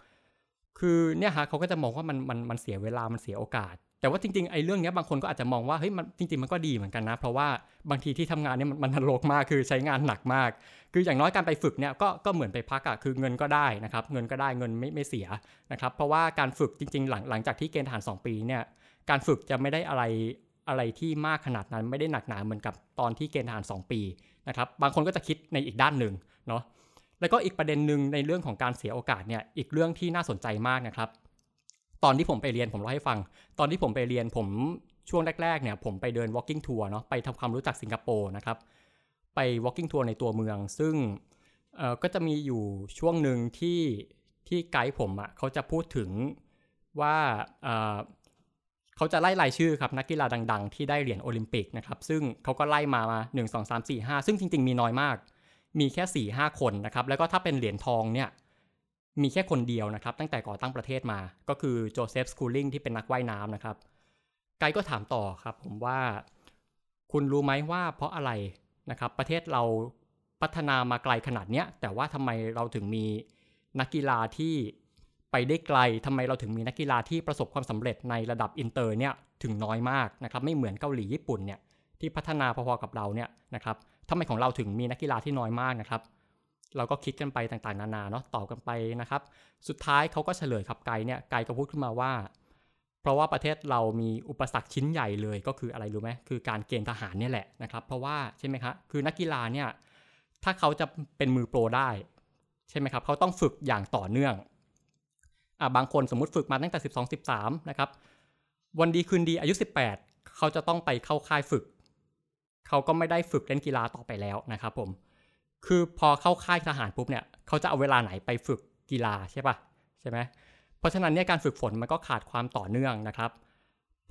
A: คือเนี่ยฮะเขาก็จะมองว่ามันมันมันเสียเวลามันเสียโอกาส แต่ว่าจริงๆไอ้เรื่องนี้บางคนก็อาจจะมองว่าเฮ้ยมันจริงๆมันก็ดีเหมือนกันนะ เพราะว่าบางทีที่ทำงานเนี่ยมันมันนรกมากคือใช้งานหนักมาก คืออย่างน้อยการไปฝึกเนี่ยก็ก็เหมือนไปพักอะคือเงินก็ได้นะครับ เงินก็ได้เงินไม่ไม่เสียนะครับ เพราะว่าการฝึกจริง ๆ หลังหลังจากที่เกณฑ์ทหาร2ปีเนี่ยการฝึกจะไม่ได้อะไรอะไรที่มากขนาดนั้นไม่ได้หนักหนาเหมือนกับตอนที่เกณฑ์ทหาร 2 ปีนะครับบางคนก็จะคิดในอีกด้านหนึ่ง เนาะแล้วก็อีกประเด็นหนึ่งในเรื่องของการเสียโอกาสเนี่ยอีกเรื่องที่น่าสนใจมากนะครับ ตอนที่ผมไปเรียนผมเล่าให้ฟัง ตอนที่ผมไปเรียนผมช่วงแรกๆเนี่ยผมไปเดิน walking tour เนาะไปทำความรู้จักสิงคโปร์นะครับไป walking tour ในตัวเมือง ซึ่งก็จะมีอยู่ช่วงหนึ่งที่ที่ไกด์ผมอะ่ะเขาจะพูดถึงว่าเขาจะไล่รายชื่อครับนักกีฬาดัง ๆ ที่ได้เหรียญโอลิมปิกนะครับซึ่งเขาก็ไล่มามา 1 2 3 4 5 ซึ่งจริง ๆ มีน้อยมาก มีแค่4 5คนนะครับ แล้วก็ถ้าเป็นเหรียญทองเนี่ยมีแค่คนเดียวนะครับ ตั้งแต่ก่อตั้งประเทศมา ก็คือโจเซฟสคูลิงที่เป็นนักว่ายน้ำนะครับ ไกด์ก็ถามต่อครับผมว่า คุณรู้ไหมว่าเพราะอะไรนะครับ ประเทศเราพัฒนามาไกลขนาดเนี้ย แต่ว่าทำไมเราถึงมีนักกีฬาที่ไปได้ไกลทำไมเราถึงมีนักกีฬาที่ประสบความสำเร็จในระดับอินเตอร์เนี่ยถึงน้อยมากนะครับ ไม่เหมือนเกาหลีญี่ปุ่นเนี่ยที่พัฒนาพอๆกับเราเนี่ยนะครับ ทำไมของเราถึงมีนักกีฬาที่น้อยมากนะครับ เราก็คิดกันไปต่างๆ นานาเนาะตอบกันไปนะครับ สุดท้ายเขาก็เฉลยครับไกเนี่ยไกก็พูดขึ้นมาว่า เพราะว่าประเทศเรามีอุปสรรคชิ้นใหญ่เลยก็คืออะไรรู้ไหมคือการเกณฑ์ทหารเนี่ยแหละนะครับ เพราะว่าใช่ไหมครับคือนักกีฬาเนี่ยถ้าเขาจะเป็นมือโปรได้ใช่ไหมครับเขาต้องฝึกอย่างต่อเนื่องอ่าบางคนสมมุติฝึกมาตั้งแต่ 12 13 นะครับ วันดีคืนดีอายุ 18 เขาจะต้องไปเข้าค่ายฝึก เขาก็ไม่ได้ฝึกเล่นกีฬาต่อไปแล้วนะครับผม คือพอเข้าค่ายทหารปุ๊บเนี่ย เขาจะเอาเวลาไหนไปฝึกกีฬาใช่ปะใช่ไหมเพราะฉะนั้นเนี่ยการฝึกฝนมันก็ขาดความต่อเนื่องนะครับ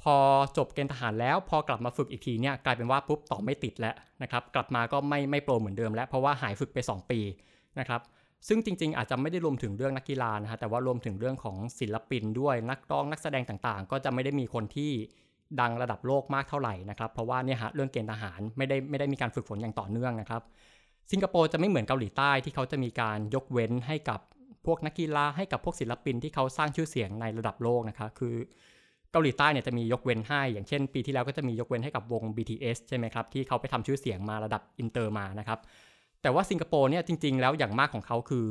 A: พอจบเกณฑ์ทหารแล้ว พอกลับมาฝึกอีกทีเนี่ยกลายเป็นว่าปุ๊บต่อไม่ติดแล้วนะครับ กลับมาก็ไม่ไม่โปรเหมือนเดิม แล้วเพราะว่าหายฝึกไป 2 ปีนะครับซึ่งจริง ๆ อาจจะไม่ได้รวมถึงเรื่องนักกีฬานะฮะแต่ว่ารวมถึงเรื่องของศิลปินด้วยนักร้องนักแสดงต่างๆ ก็จะไม่ได้มีคนที่ ดังระดับโลกมากเท่าไหร่นะครับ เพราะว่าเนี่ยฮะเรื่องเกณฑ์ทหารไม่ได้ไม่ได้มีการฝึกฝนอย่างต่อเนื่องนะครับ สิงคโปร์จะไม่เหมือนเกาหลีใต้ที่เขาจะมีการยกเว้นให้กับพวกนักกีฬาให้กับพวกศิลปินที่เขาสร้างชื่อเสียงในระดับโลกนะครับคือเกาหลีใต้เนี่ยจะมียกเว้นให้ อย่างเช่น ปีที่แล้วก็จะมียกเว้นให้กับวง BTS ใช่ไหมครับที่เขาไปทำชื่อเสียงมาระดับอินเตอร์มานะครับแต่ว่าสิงคโปร์เนี่ยจริง ๆ แล้วอย่างมากของเขาคือ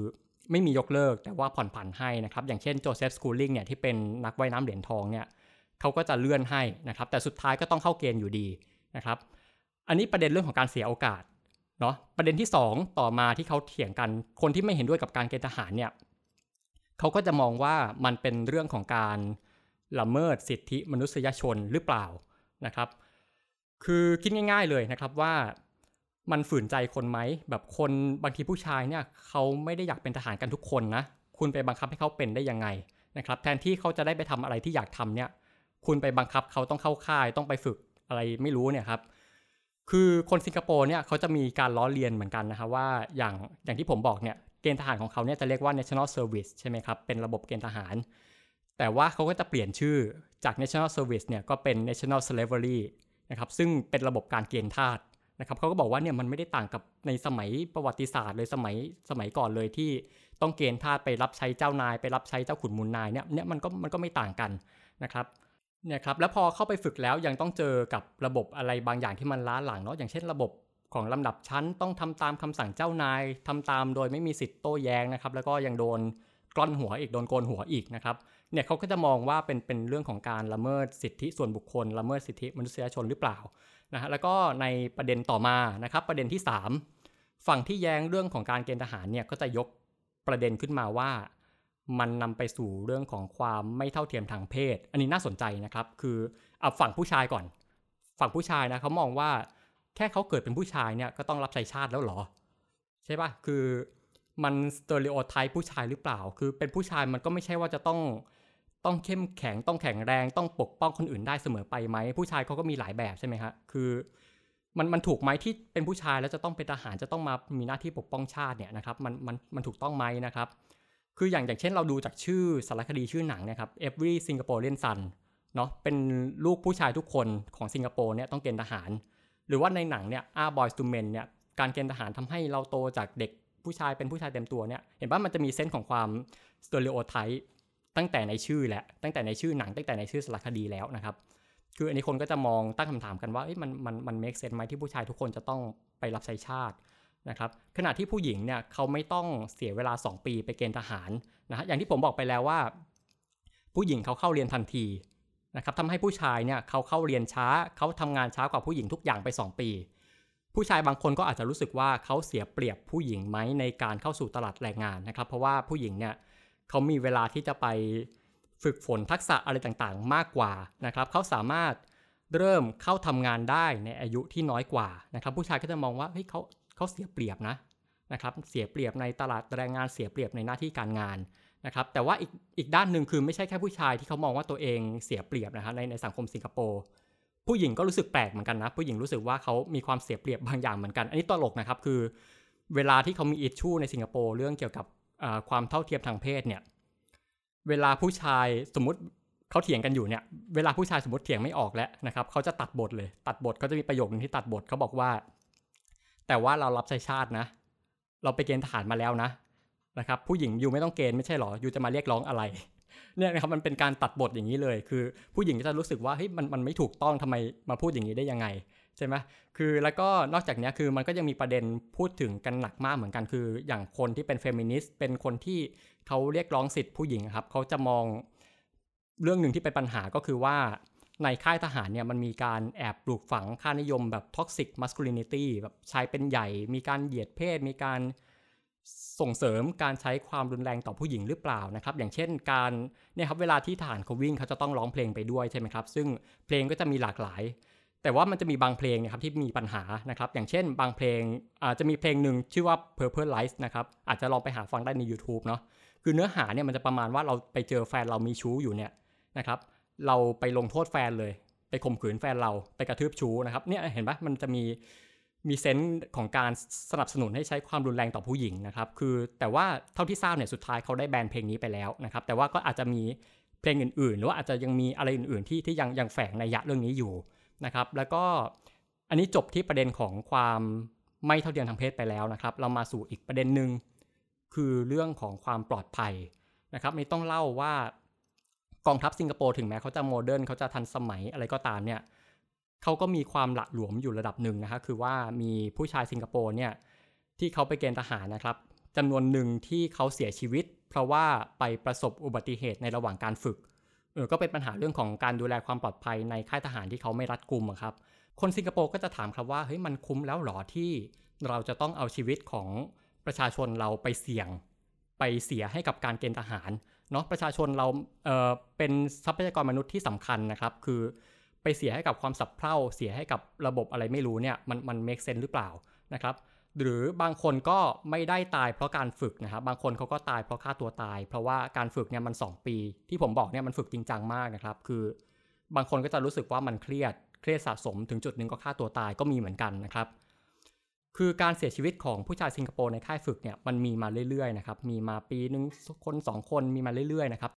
A: ไม่มียกเลิกแต่ว่าผ่อนผันให้นะครับอย่างเช่นโจเซฟสกูลิงเนี่ยที่เป็นนักว่ายน้ำเหรียญทองเนี่ย เขาก็จะเลื่อนให้นะครับ แต่สุดท้ายก็ต้องเข้าเกณฑ์อยู่ดีนะครับ อันนี้ประเด็นเรื่องของการเสียโอกาสเนาะประเด็นที่ 2 ต่อมาที่เขาเถียงกัน คนที่ไม่เห็นด้วยกับการเกณฑ์ทหารเนี่ยเขาก็จะมองว่ามันเป็นเรื่องของการละเมิดสิทธิมนุษยชนหรือเปล่านะครับ คือคิดง่าย ๆเลยนะครับว่ามันฝืนใจคนไหมแบบคนบางทีผู้ชายเนี่ยเขาไม่ได้อยากเป็นทหารกันทุกคนนะ คุณไปบังคับให้เขาเป็นได้ยังไงนะครับ แทนที่เขาจะได้ไปทำอะไรที่อยากทำเนี่ย คุณไปบังคับเขาต้องเข้าค่ายต้องไปฝึกอะไรไม่รู้เนี่ยครับ คือคนสิงคโปร์เนี่ยเขาจะมีการล้อเลียนเหมือนกันนะครับว่าอย่างอย่างที่ผมบอกเนี่ยเกณฑ์ทหารของเขาเนี่ยจะเรียกว่า national service ใช่ไหมครับเป็นระบบเกณฑ์ทหาร แต่ว่าเขาก็จะเปลี่ยนชื่อจาก national service เนี่ยก็เป็น national slavery นะครับซึ่งเป็นระบบการเกณฑ์ทาสนะครับเขาก็บอกว่าเนี่ยมันไม่ได้ต่างกับในสมัยประวัติศาสตร์เลยสมัยสมัยก่อนเลยที่ต้องเกณฑ์ทาสไปรับใช้เจ้านาย ไปรับใช้เจ้าขุนมูลนายเนี่ยเนี่ยมันก็มันก็ไม่ต่างกันนะครับ เนี่ยครับแล้วพอเข้าไปฝึกแล้วยังต้องเจอกับระบบอะไรบางอย่างที่มันล้าหลังเนาะอย่างเช่นระบบของลำดับชั้นต้องทำตามคำสั่งเจ้านายทำตามโดยไม่มีสิทธิ์โต้แย้งนะครับ แล้วก็ยังโดนกล้อนหัวอีกโดนโกนหัวอีกนะครับเนี่ยเขาก็จะมองว่าเป็นเป็นเรื่องของการละเมิดสิทธิส่วนบุคคล ละเมิดสิทธิมนุษยชนหรือเปล่านะฮะแล้วก็ในประเด็นต่อมานะครับ ประเด็นที่ 3 ฝั่งที่แย้งเรื่องของการเกณฑ์ทหารเนี่ยก็จะยกประเด็นขึ้นมาว่า มันนำไปสู่เรื่องของความไม่เท่าเทียมทางเพศ อันนี้น่าสนใจนะครับ คือเอาฝั่งผู้ชายก่อน ฝั่งผู้ชายนะเขามองว่าแค่เขาเกิดเป็นผู้ชายเนี่ยก็ต้องรับใช้ชาติแล้วหรอ ใช่ปะคือมัน stereotype ผู้ชายหรือเปล่า คือเป็นผู้ชายมันก็ไม่ใช่ว่าจะต้องต้องเข้มแข็งต้องแข็งแรงต้องปกป้องคนอื่นได้เสมอไปไหม ผู้ชายเขาก็มีหลายแบบใช่ไหมฮะคือมันมันถูกไหมที่เป็นผู้ชายแล้วจะต้องเป็นทหารจะต้องมามีหน้าที่ปกป้องชาติเนี่ยนะครับมันมันมันถูกต้องไหมนะครับ คืออย่างอย่างเช่นเราดูจากชื่อสารคดีชื่อหนังนะครับ Every Singaporean Son เนาะเป็นลูกผู้ชายทุกคนของสิงคโปร์เนี่ยต้องเกณฑ์ทหาร หรือว่าในหนังเนี่ย Ah Boys to Men เนี่ยการเกณฑ์ทหารทำให้เราโตจากเด็กผู้ชายเป็นผู้ชายเต็มตัวเนี่ยเห็นว่ามันจะมี sense ของความ stereotype ตั้งแต่ในชื่อแหละตั้งแต่ในชื่อหนังตั้งแต่ในชื่อสารคดีแล้วนะครับคืออันนี้คนก็จะมองตั้งคำถามกันว่ามันมันมัน make sense ไหมที่ผู้ชายทุกคนจะต้องไปรับใช้ชาติ นะครับขณะที่ผู้หญิงเนี่ยเขาไม่ต้องเสียเวลา 2 ปีไปเกณฑ์ทหารนะฮะอย่างที่ผมบอกไปแล้วว่า ผู้หญิงเขาเข้าเรียนทันทีนะครับทำให้ผู้ชายเนี่ยเขาเข้าเรียนช้าเขาทำงานช้ากว่าผู้หญิงทุกอย่างไป 2 ปี ผู้ชายบางคนก็อาจจะรู้สึกว่าเขาเสียเปรียบผู้หญิงไหมในการเข้าสู่ตลาดแรงงานนะครับเพราะว่าผู้หญิงเนี่ยเขามีเวลาที่จะไปฝึกฝนทักษะอะไรต่างๆ มากกว่านะครับเขาสามารถเริ่มเข้าทำงานได้ในอายุที่น้อยกว่านะครับผู้ชายก็จะมองว่าเฮ้ยเขา เขาเสียเปรียบนะนะครับเสียเปรียบในตลาดแรงงานเสียเปรียบในหน้าที่การงานนะครับแต่ว่าอีกอีกด้านหนึ่งคือไม่ใช่แค่ผู้ชายที่เขามองว่าตัวเองเสียเปรียบนะฮะในในสังคมสิงคโปร์ผู้หญิงก็รู้สึกแปลกเหมือนกันนะ ผู้หญิงรู้สึกว่าเขามีความเสียเปรียบบางอย่างเหมือนกัน อันนี้ตลกนะครับคือ เวลาที่เขามีอิชชูในสิงคโปร์เรื่องเกี่ยวกับความเท่าเทียมทางเพศเนี่ยเวลาผู้ชายสมมติเขาเถียงกันอยู่เนี่ยเวลาผู้ชายสมมติเถียงไม่ออกแล้วนะครับเขาจะตัดบทเลย ตัดบทเขาจะมีประโยคนึงที่ตัดบทเขาบอกว่า แต่ว่าเรารับใช้ชาตินะ เราไปเกณฑ์ทหารมาแล้วนะนะครับ ผู้หญิงอยู่ไม่ต้องเกณฑ์ไม่ใช่หรออยู่จะมาเรียกร้องอะไรเนี่ยนะครับมันเป็นการตัดบทอย่างนี้เลย คือผู้หญิงจะรู้สึกว่าเฮ้ยมันมันไม่ถูกต้องทำไมมาพูดอย่างนี้ได้ยังไงใช่ไหมคือแล้วก็นอกจากนี้คือมันก็ยังมีประเด็นพูดถึงกันหนักมากเหมือนกัน คืออย่างคนที่เป็นเฟมินิสต์เป็นคนที่เขาเรียกร้องสิทธิผู้หญิงครับเขาจะมองเรื่องหนึ่งที่เป็นปัญหาก็คือว่า ในค่ายทหารเนี่ยมันมีการแอบปลูกฝังค่านิยมแบบ toxic masculinity แบบชายเป็นใหญ่ มีการเหยียดเพศ มีการส่งเสริมการใช้ความรุนแรงต่อผู้หญิงหรือเปล่านะครับ อย่างเช่นการเนี่ยครับเวลาที่ทหารเขาวิ่งเขาจะต้องร้องเพลงไปด้วยใช่ไหมครับ ซึ่งเพลงก็จะมีหลากหลาย แต่ว่ามันจะมีบางเพลงนะครับที่มีปัญหานะครับ อย่างเช่น บางเพลงอาจจะมีเพลงหนึ่งชื่อว่า Purple Lights นะครับอาจจะลองไปหาฟังได้ใน YouTube เนาะคือเนื้อหาเนี่ยมันจะประมาณว่าเราไปเจอแฟนเรามีชู้อยู่เนี่ยนะครับ เราไปลงโทษแฟนเลย ไปข่มขืนแฟนเราไปกระทืบชู้นะครับเนี่ยเห็นปะมันจะมีมีเซนส์ของการสนับสนุนให้ใช้ความรุนแรงต่อผู้หญิงนะครับ คือแต่ว่าเท่าที่ทราบเนี่ยสุดท้ายเขาได้แบนเพลงนี้ไปแล้วนะครับ แต่ว่าก็อาจจะมีเพลงอื่นๆ หรือว่าอาจจะยังมีอะไรอื่นๆ ที่ที่ยังยังแฝงในยะเรื่องนี้อยู่นะครับ แล้วก็อันนี้จบที่ประเด็นของความไม่เท่าเทียมทางเพศไปแล้วนะครับ เรามาสู่อีกประเด็นหนึ่งคือเรื่องของความปลอดภัยนะครับนี่ต้องเล่าว่า กองทัพสิงคโปร์ถึงแม้เขาจะโมเดิร์นเขาจะทันสมัยอะไรก็ตามเนี่ยเขาก็มีความหละหลวมอยู่ระดับหนึ่งนะครคือว่ามีผู้ชายสิงคโปร์เนี่ยที่เขาไปเกณฑ์ทหารนะครับจำนวนหนึ่งที่เขาเสียชีวิต เพราะว่าไปประสบอุบัติเหตุในระหว่างการฝึกเออก็เป็นปัญหาเรื่องของการดูแลความปลอดภัยในค่ายทหารที่เขาไม่รัดกุมครับคนสิงคโปร์ก็จะถามครับว่าเฮ้ยมันคุ้มแล้วหรอที่เราจะต้องเอาชีวิตของประชาชนเราไปเสี่ยง ไปเสียให้กับการเกณฑ์ทหาร เนาะประชาชนเราเออเป็นทรัพยากรมนุษย์ที่สำคัญนะครับ คือไปเสียให้กับความสับเพร่าเสียให้กับระบบอะไรไม่รู้เนี่ยมันมันเมคเซนหรือเปล่านะครับหรือบางคนก็ไม่ได้ตายเพราะการฝึกนะครับบางคนเขาก็ตายเพราะฆ่าตัวตาย เพราะว่าการฝึกเนี่ยมัน 2 ปี ที่ผมบอกเนี่ยมันฝึกจริงจังมากนะครับ คือบางคนก็จะรู้สึกว่ามันเครียดเครียดสะสมถึงจุดหนึ่งก็ฆ่าตัวตายก็มีเหมือนกันนะครับ คือการเสียชีวิตของผู้ชายสิงคโปร์ในค่ายฝึกเนี่ยมันมีมาเรื่อยๆนะครับมีมาปีนึงคน 2 คนมีมาเรื่อยๆนะครับ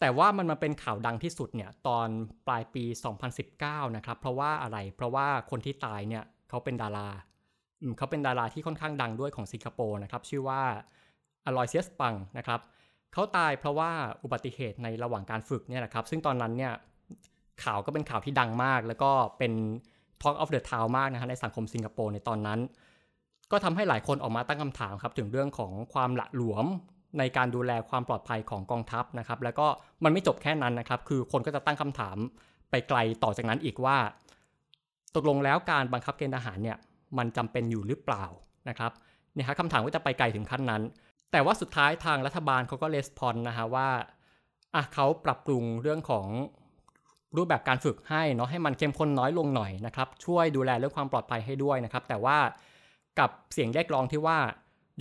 A: แต่ว่ามันมาเป็นข่าวดังที่สุดเนี่ยตอนปลายปี 2019 นะครับเพราะว่าอะไรเพราะว่าคนที่ตายเนี่ยเขาเป็นดาราเขาเป็นดาราที่ค่อนข้างดังด้วยของสิงคโปร์นะครับชื่อว่าอลอยเซียสปังนะครับเขาตายเพราะว่าอุบัติเหตุในระหว่างการฝึกเนี่ยนะครับซึ่งตอนนั้นเนี่ยข่าวก็เป็นข่าวที่ดังมาก แล้วก็เป็น Talk of the Town มากนะฮะในสังคมสิงคโปร์ในตอนนั้น ก็ทำให้หลายคนออกมาตั้งคำถามครับถึงเรื่องของความหละหลวมในการดูแลความปลอดภัยของกองทัพนะครับ แล้วก็มันไม่จบแค่นั้นนะครับ คือคนก็จะตั้งคำถามไปไกลต่อจากนั้นอีกว่า ตกลงแล้วการบังคับเกณฑ์ทหารเนี่ยมันจำเป็นอยู่หรือเปล่านะครับเนี่ยครับคำถามก็จะไปไกลถึงขั้นนั้น แต่ว่าสุดท้ายทางรัฐบาลเขาก็レスปอนนะฮะว่าอะเขาปรับปรุงเรื่องของรูปแบบการฝึกให้เนาะให้มันเข้มข้นน้อยลงหน่อยนะครับช่วยดูแลเรื่องความปลอดภัยให้ด้วยนะครับ แต่ว่า กับเสียงเรียกร้องที่ว่า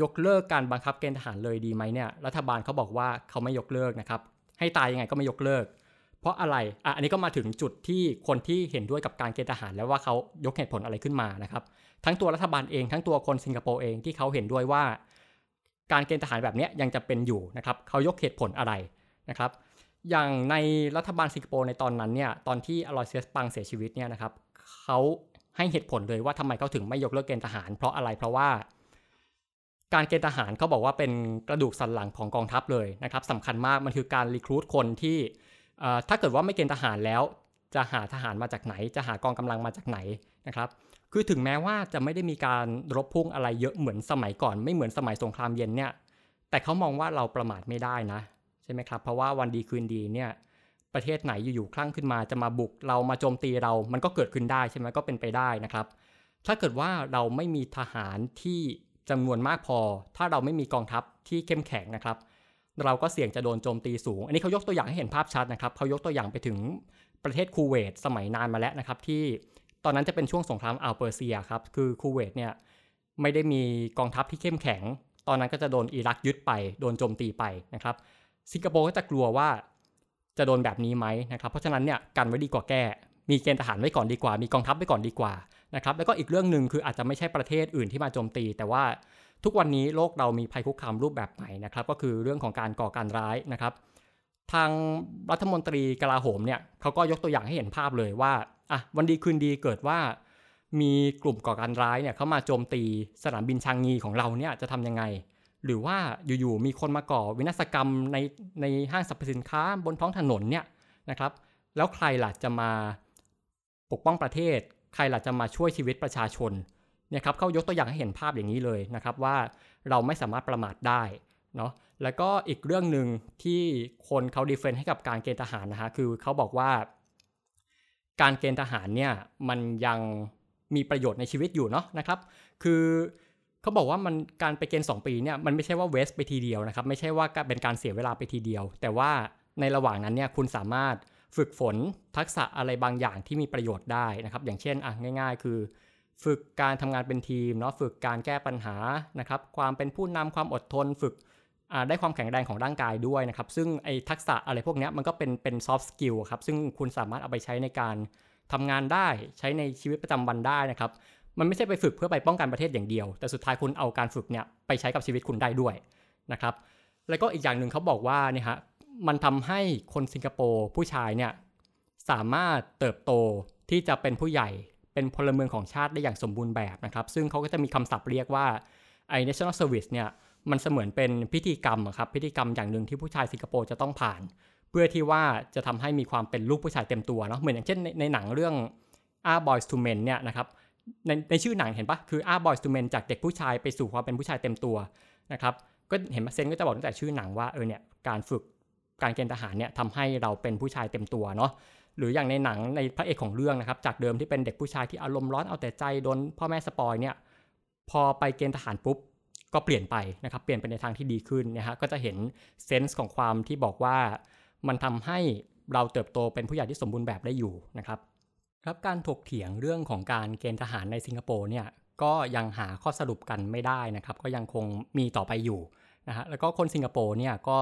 A: ยกเลิกการบังคับเกณฑ์ทหารเลยดีไหมเนี่ยรัฐบาลเขาบอกว่าเขาไม่ยกเลิกนะครับให้ตายยังไงก็ไม่ยกเลิก เพราะอะไรอะอันนี้ก็มาถึงจุดที่คนที่เห็นด้วยกับการเกณฑ์ทหาร แล้วว่าเขายกเหตุผลอะไรขึ้นมานะครับทั้งตัวรัฐบาลเองทั้งตัวคนสิงคโปร์เองที่เขาเห็นด้วยว่า การเกณฑ์ทหารแบบนี้ยังจะเป็นอยู่นะครับเขายกเหตุผลอะไรนะครับอย่างในรัฐบาลสิงคโปร์ในตอนนั้นเนี่ยตอนที่อลอยเซียสปังเสียชีวิตเนี่ยนะครับเขา ให้เหตุผลเลยว่าทำไมเขาถึงไม่ยกเลิกเกณฑ์ทหาร เพราะอะไรเพราะว่า การเกณฑ์ทหารเขาบอกว่าเป็นกระดูกสันหลังของกองทัพเลยนะครับสำคัญมากมันคือการรีครูดคนที่ถ้าเกิดว่าไม่เกณฑ์ทหารแล้วจะหาทหารมาจากไหน จะหากองกำลังมาจากไหนนะครับ คือถึงแม้ว่าจะไม่ได้มีการรบพุ่งอะไรเยอะเหมือนสมัยก่อน ไม่เหมือนสมัยสงครามเย็นเนี่ย แต่เขามองว่าเราประมาทไม่ได้นะ ใช่ไหมครับ เพราะว่าวันดีคืนดีเนี่ย ประเทศไหนอยู่ๆคลั่งขึ้นมาจะมาบุกเรามาโจมตีเรา มันก็เกิดขึ้นได้ใช่ไหมก็เป็นไปได้นะครับ ถ้าเกิดว่าเราไม่มีทหารที่จำนวนมากพอ ถ้าเราไม่มีกองทัพที่เข้มแข็งนะครับ เราก็เสี่ยงจะโดนโจมตีสูง อันนี้เขายกตัวอย่างให้เห็นภาพชัดนะครับเขายกตัวอย่างไปถึงประเทศคูเวตสมัยนานมาแล้วนะครับ ที่ตอนนั้นจะเป็นช่วงสงครามอัลเปอร์เซียครับคือคูเวตเนี่ยไม่ได้มีกองทัพที่เข้มแข็ง ตอนนั้นก็จะโดนอิรักยึดไปโดนโจมตีไปนะครับ สิงคโปร์ก็จะกลัวว่า จะโดนแบบนี้ไหมนะครับเพราะฉะนั้นเนี่ยกันไว้ดีกว่าแก้ มีเกณฑ์ทหารไว้ก่อนดีกว่า มีกองทัพไว้ก่อนดีกว่านะครับแล้วก็อีกเรื่องหนึ่งคืออาจจะไม่ใช่ประเทศอื่นที่มาโจมตี แต่ว่าทุกวันนี้โลกเรามีภัยคุกคามรูปแบบใหม่นะครับก็คือเรื่องของการก่อการร้ายนะครับทางรัฐมนตรีกลาโหมเนี่ยเขาก็ยกตัวอย่างให้เห็นภาพเลยว่าอะวันดีคืนดีเกิดว่า มีกลุ่มก่อการร้ายเนี่ยเขามาโจมตีสนามบินชางงีของเราเนี่ยจะทำยังไง หรือว่าอยู่ๆมีคนมาก่อวินาศกรรมในในห้างสรรพสินค้าบนท้องถนนเนี่ยนะครับ แล้วใครล่ะจะมาปกป้องประเทศ ใครล่ะจะมาช่วยชีวิตประชาชนเนี่ยครับเขายกตัวอย่างให้เห็นภาพอย่างนี้เลยนะครับว่าเราไม่สามารถประมาทได้เนาะแล้วก็อีกเรื่องหนึ่งที่คนเขาดีเฟนต์ให้กับการเกณฑ์ทหารนะฮะคือเขาบอกว่า การเกณฑ์ทหารเนี่ยมันยังมีประโยชน์ในชีวิตอยู่เนาะนะครับ คือ เขาบอกว่ามันการไปเกณฑ์2ปีเนี่ยมันไม่ใช่ว่าเวสไปทีเดียวนะครับ ไม่ใช่ว่าเป็นการเสียเวลาไปทีเดียว แต่ว่าในระหว่างนั้นเนี่ยคุณสามารถฝึกฝนทักษะอะไรบางอย่างที่มีประโยชน์ได้นะครับ อย่างเช่นอะง่าย ๆ คือ ฝึกการทำงานเป็นทีมเนาะฝึกการแก้ปัญหานะครับ ความเป็นผู้นำความอดทน ฝึกได้ความแข็งแรงของร่างกายด้วยนะครับ ซึ่งไอ้ทักษะอะไรพวกนี้มันก็เป็นเป็น soft skill ครับซึ่งคุณสามารถเอาไปใช้ในการทำงานได้ใช้ในชีวิตประจำวันได้นะครับ มันไม่ใช่ไปฝึกเพื่อไปป้องกันประเทศอย่างเดียว แต่สุดท้ายคุณเอาการฝึกเนี่ยไปใช้กับชีวิตคุณได้ด้วยนะครับแล้วก็อีกอย่างหนึ่งเขาบอกว่าเนี่ยฮะมันทำให้คนสิงคโปร์ผู้ชายเนี่ยสามารถเติบโตที่จะเป็นผู้ใหญ่เป็นพลเมืองของชาติได้อย่างสมบูรณ์แบบนะครับ ซึ่งเขาก็จะมีคำศัพท์เรียกว่าไอ้ national service เนี่ยมันเสมือนเป็นพิธีกรรมครับพิธีกรรมอย่างหนึ่งที่ผู้ชายสิงคโปร์จะต้องผ่าน เพื่อที่ว่าจะทำให้มีความเป็นลูกผู้ชายเต็มตัวเนาะเหมือนอย่างเช่นในในหนังเรื่อง a Boys to Men เนี่ยนะครับ ในในชื่อหนังเห็นปะคือ a Boys to Men จากเด็กผู้ชายไปสู่ความเป็นผู้ชายเต็มตัวนะครับก็เห็นมาเซนก็จะบอกตั้งแต่ชื่อหนังว่าเออเนี่ยการฝึกการเกณฑ์ทหารเนี่ยทำให้เราเป็นผู้ชายเต็มตัวเนาะหรืออย่างในหนังในพระเอกของเรื่องนะครับจากเดิมที่เป็นเด็กผู้ชายที่อารมณ์ร้อนเอาแต่ใจโดนพ่อแม่สปอยเนี่ยพอไปเกณฑ์ทหารปุ๊บก็เปลี่ยนไปนะครับเปลี่ยนไปในทางที่ดีขึ้นนะฮะก็จะเห็นเซนส์ของความที่บอกว่ามันทำให้เราเติบโตเป็นผู้ใหญ่ที่สมบูรณ์แบบได้อยู่นะครับ ครับการถกเถียงเรื่องของการเกณฑ์ทหารในสิงคโปร์เนี่ยก็ยังหาข้อสรุปกันไม่ได้นะครับ ก็ยังคงมีต่อไปอยู่นะฮะแล้วก็คนสิงคโปร์เนี่ยก็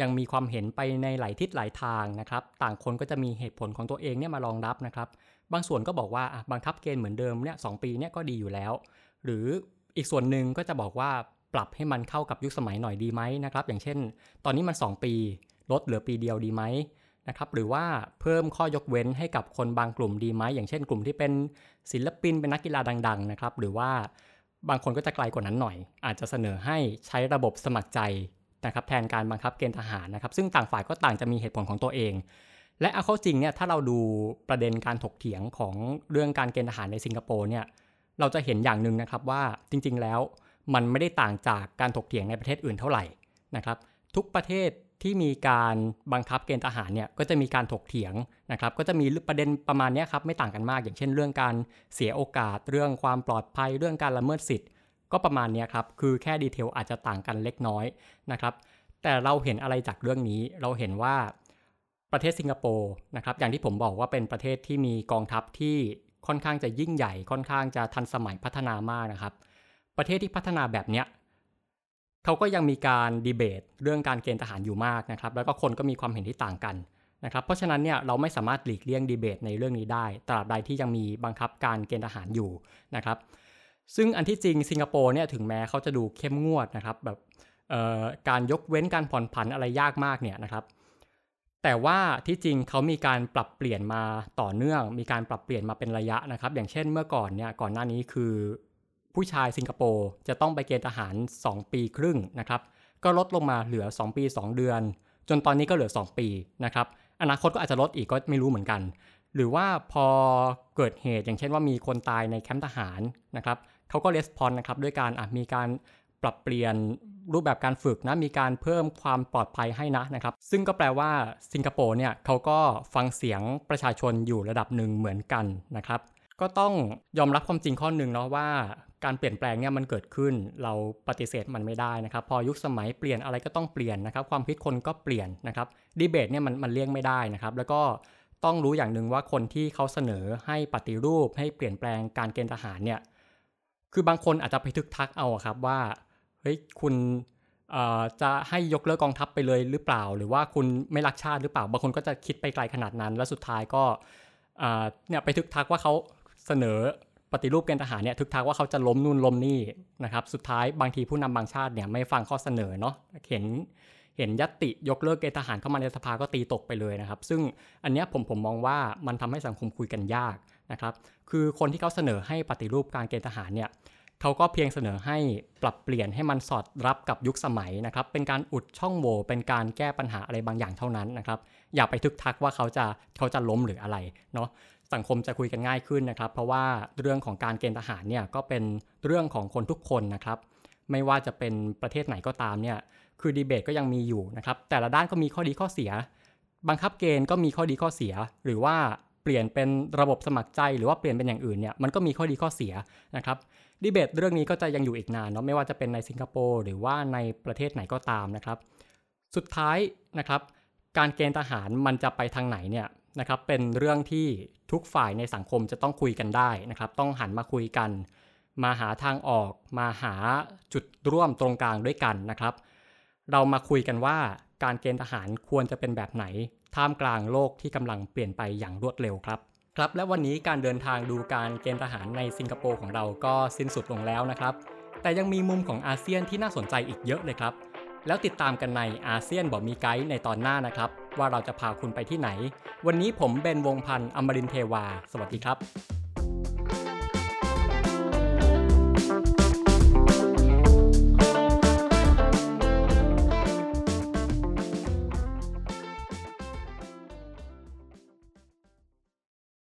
A: ยังมีความเห็นไปในหลายทิศหลายทางนะครับ ต่างคนก็จะมีเหตุผลของตัวเองเนี่ยมารองรับนะครับ บางส่วนก็บอกว่าบังคับเกณฑ์เหมือนเดิมเนี่ยสปีเนี่ยก็ดีอยู่แล้ว หรืออีกส่วนหนึ่งก็จะบอกว่าปรับให้มันเข้ากับยุคสมัยหน่อยดีไหมนะครับ อย่างเช่น ตอนนี้มัน 2 ปี ลดเหลือปีเดียวดีไหม นะครับหรือว่าเพิ่มข้อยกเว้นให้กับคนบางกลุ่มดีไหมอย่างเช่นกลุ่มที่เป็นศิลปินเป็นนักกีฬาดัง ๆ นะครับ หรือว่าบางคนก็จะไกลกว่านั้นหน่อย อาจจะเสนอให้ใช้ระบบสมัครใจนะครับแทนการบังคับเกณฑ์ทหารนะครับ ซึ่งต่างฝ่ายก็ต่างจะมีเหตุผลของตัวเอง และเอาเข้าจริงเนี่ยถ้าเราดูประเด็นการถกเถียงของเรื่องการเกณฑ์ทหารในสิงคโปร์เนี่ยเราจะเห็นอย่างหนึ่งนะครับว่าจริง ๆ แล้วมันไม่ได้ต่างจากการถกเถียงในประเทศอื่นเท่าไหร่นะครับ ทุกประเทศ ที่มีการบังคับเกณฑ์ทหารเนี่ยก็จะมีการถกเถียงนะครับ ก็จะมีประเด็นประมาณนี้ครับไม่ต่างกันมาก อย่างเช่น เรื่องการเสียโอกาส เรื่องความปลอดภัย เรื่องการละเมิดสิทธิ์ ก็ประมาณนี้ครับคือแค่ดีเทลอาจจะต่างกันเล็กน้อยนะครับ แต่เราเห็นอะไรจากเรื่องนี้ เราเห็นว่าประเทศสิงคโปร์นะครับ อย่างที่ผมบอกว่าเป็นประเทศที่มีกองทัพที่ค่อนข้างจะยิ่งใหญ่ ค่อนข้างจะทันสมัยพัฒนามากนะครับ ประเทศที่พัฒนาแบบเนี้ย เขาก็ยังมีการดีเบตเรื่องการเกณฑ์ทหารอยู่มากนะครับ แล้วก็คนก็มีความเห็นที่ต่างกันนะครับ เพราะฉะนั้นเนี่ยเราไม่สามารถหลีกเลี่ยงดีเบตในเรื่องนี้ได้ ตราบใดที่ยังมีบังคับการเกณฑ์ทหารอยู่นะครับ ซึ่งอันที่จริงสิงคโปร์เนี่ยถึงแม้เขาจะดูเข้มงวดนะครับแบบการยกเว้นการผ่อนผันอะไรยากมากเนี่ยนะครับ แต่ว่าที่จริงเขามีการปรับเปลี่ยนมาต่อเนื่อง มีการปรับเปลี่ยนมาเป็นระยะนะครับ อย่างเช่นเมื่อก่อนเนี่ยก่อนหน้านี้คือ ผู้ชายสิงคโปร์จะต้องไปเกณฑ์ทหาร 2 ปีครึ่งนะครับ ก็ลดลงมาเหลือ 2 ปี 2 เดือน จนตอนนี้ก็เหลือ 2 ปีนะครับ อนาคตก็อาจจะลดอีกก็ไม่รู้เหมือนกัน หรือว่าพอเกิดเหตุอย่างเช่นว่ามีคนตายในแคมป์ทหารนะครับเขาก็レスปอนนะครับด้วยการมีการปรับเปลี่ยนรูปแบบการฝึกนะ มีการเพิ่มความปลอดภัยให้นะนะครับ ซึ่งก็แปลว่าสิงคโปร์เนี่ยเขาก็ฟังเสียงประชาชนอยู่ระดับหนึ่งเหมือนกันนะครับ ก็ต้องยอมรับความจริงข้อหนึ่งเนาะว่า การเปลี่ยนแปลงเนี่ยมันเกิดขึ้น เราปฏิเสธมันไม่ได้นะครับ พอยุคสมัยเปลี่ยนอะไรก็ต้องเปลี่ยนนะครับ ความคิดคนก็เปลี่ยนนะครับดีเบตเนี่ยมันมันเลี่ยงไม่ได้นะครับ แล้วก็ต้องรู้อย่างหนึ่งว่าคนที่เขาเสนอให้ปฏิรูป ให้เปลี่ยนแปลงการเกณฑ์ทหารเนี่ยคือบางคนอาจจะไปทึกทักเอาครับว่าเฮ้ยคุณจะให้ยกเลิกกองทัพไปเลยหรือเปล่า หรือว่าคุณไม่รักชาติหรือเปล่า บางคนก็จะคิดไปไกลขนาดนั้น แล้วสุดท้ายก็เนี่ยไปทึกทักว่าเขาเสนอ ปฏิรูปเกณฑ์ทหารเนี่ยทึกทักว่าเขาจะล้มนู่นล้มนี่นะครับ สุดท้ายบางทีผู้นำบางชาติเนี่ยไม่ฟังข้อเสนอเนาะเห็นเห็นยติยกเลิกเกณฑ์ทหารเข้ามาในสภาก็ตีตกไปเลยนะครับ ซึ่งอันนี้ผมผมมองว่ามันทำให้สังคมคุยกันยากนะครับ คือคนที่เขาเสนอให้ปฏิรูปการเกณฑ์ทหารเนี่ยเขาก็เพียงเสนอให้ปรับเปลี่ยนให้มันสอดรับกับยุคสมัยนะครับ เป็นการอุดช่องโหว่เป็นการแก้ปัญหาอะไรบางอย่างเท่านั้นนะครับ อย่าไปทึกทักว่าเขาจะเขาจะล้มหรืออะไรเนาะ สังคมจะคุยกันง่ายขึ้นนะครับ เพราะว่าเรื่องของการเกณฑ์ทหารเนี่ยก็เป็นเรื่องของคนทุกคนนะครับ ไม่ว่าจะเป็นประเทศไหนก็ตามเนี่ยคือดีเบตก็ยังมีอยู่นะครับ แต่ละด้านก็มีข้อดีข้อเสีย บังคับเกณฑ์ก็มีข้อดีข้อเสีย หรือว่าเปลี่ยนเป็นระบบสมัครใจ หรือว่าเปลี่ยนเป็นอย่างอื่นเนี่ยมันก็มีข้อดีข้อเสียนะครับดีเบตเรื่องนี้ก็จะยังอยู่อีกนานเนาะไม่ว่าจะเป็นในสิงคโปร์หรือว่าในประเทศไหนก็ตามนะครับ สุดท้ายนะครับ การเกณฑ์ทหารมันจะไปทางไหนเนี่ย นะครับเป็นเรื่องที่ทุกฝ่ายในสังคมจะต้องคุยกันได้นะครับ ต้องหันมาคุยกัน มาหาทางออก มาหาจุดร่วมตรงกลางด้วยกันนะครับ เรามาคุยกันว่าการเกณฑ์ทหารควรจะเป็นแบบไหน ท่ามกลางโลกที่กำลังเปลี่ยนไปอย่างรวดเร็วครับครับและวันนี้การเดินทางดูการเกณฑ์ทหารในสิงคโปร์ของเราก็สิ้นสุดลงแล้วนะครับ แต่ยังมีมุมของอาเซียนที่น่าสนใจอีกเยอะเลยครับ แล้วติดตามกันในอาเซียนบอกมีไกด์ในตอนหน้านะครับ ว่าเราจะพาคุณไปที่ไหน วันนี้ผมเบนวงพันธ์อมรินเทวา สวัสดีครับ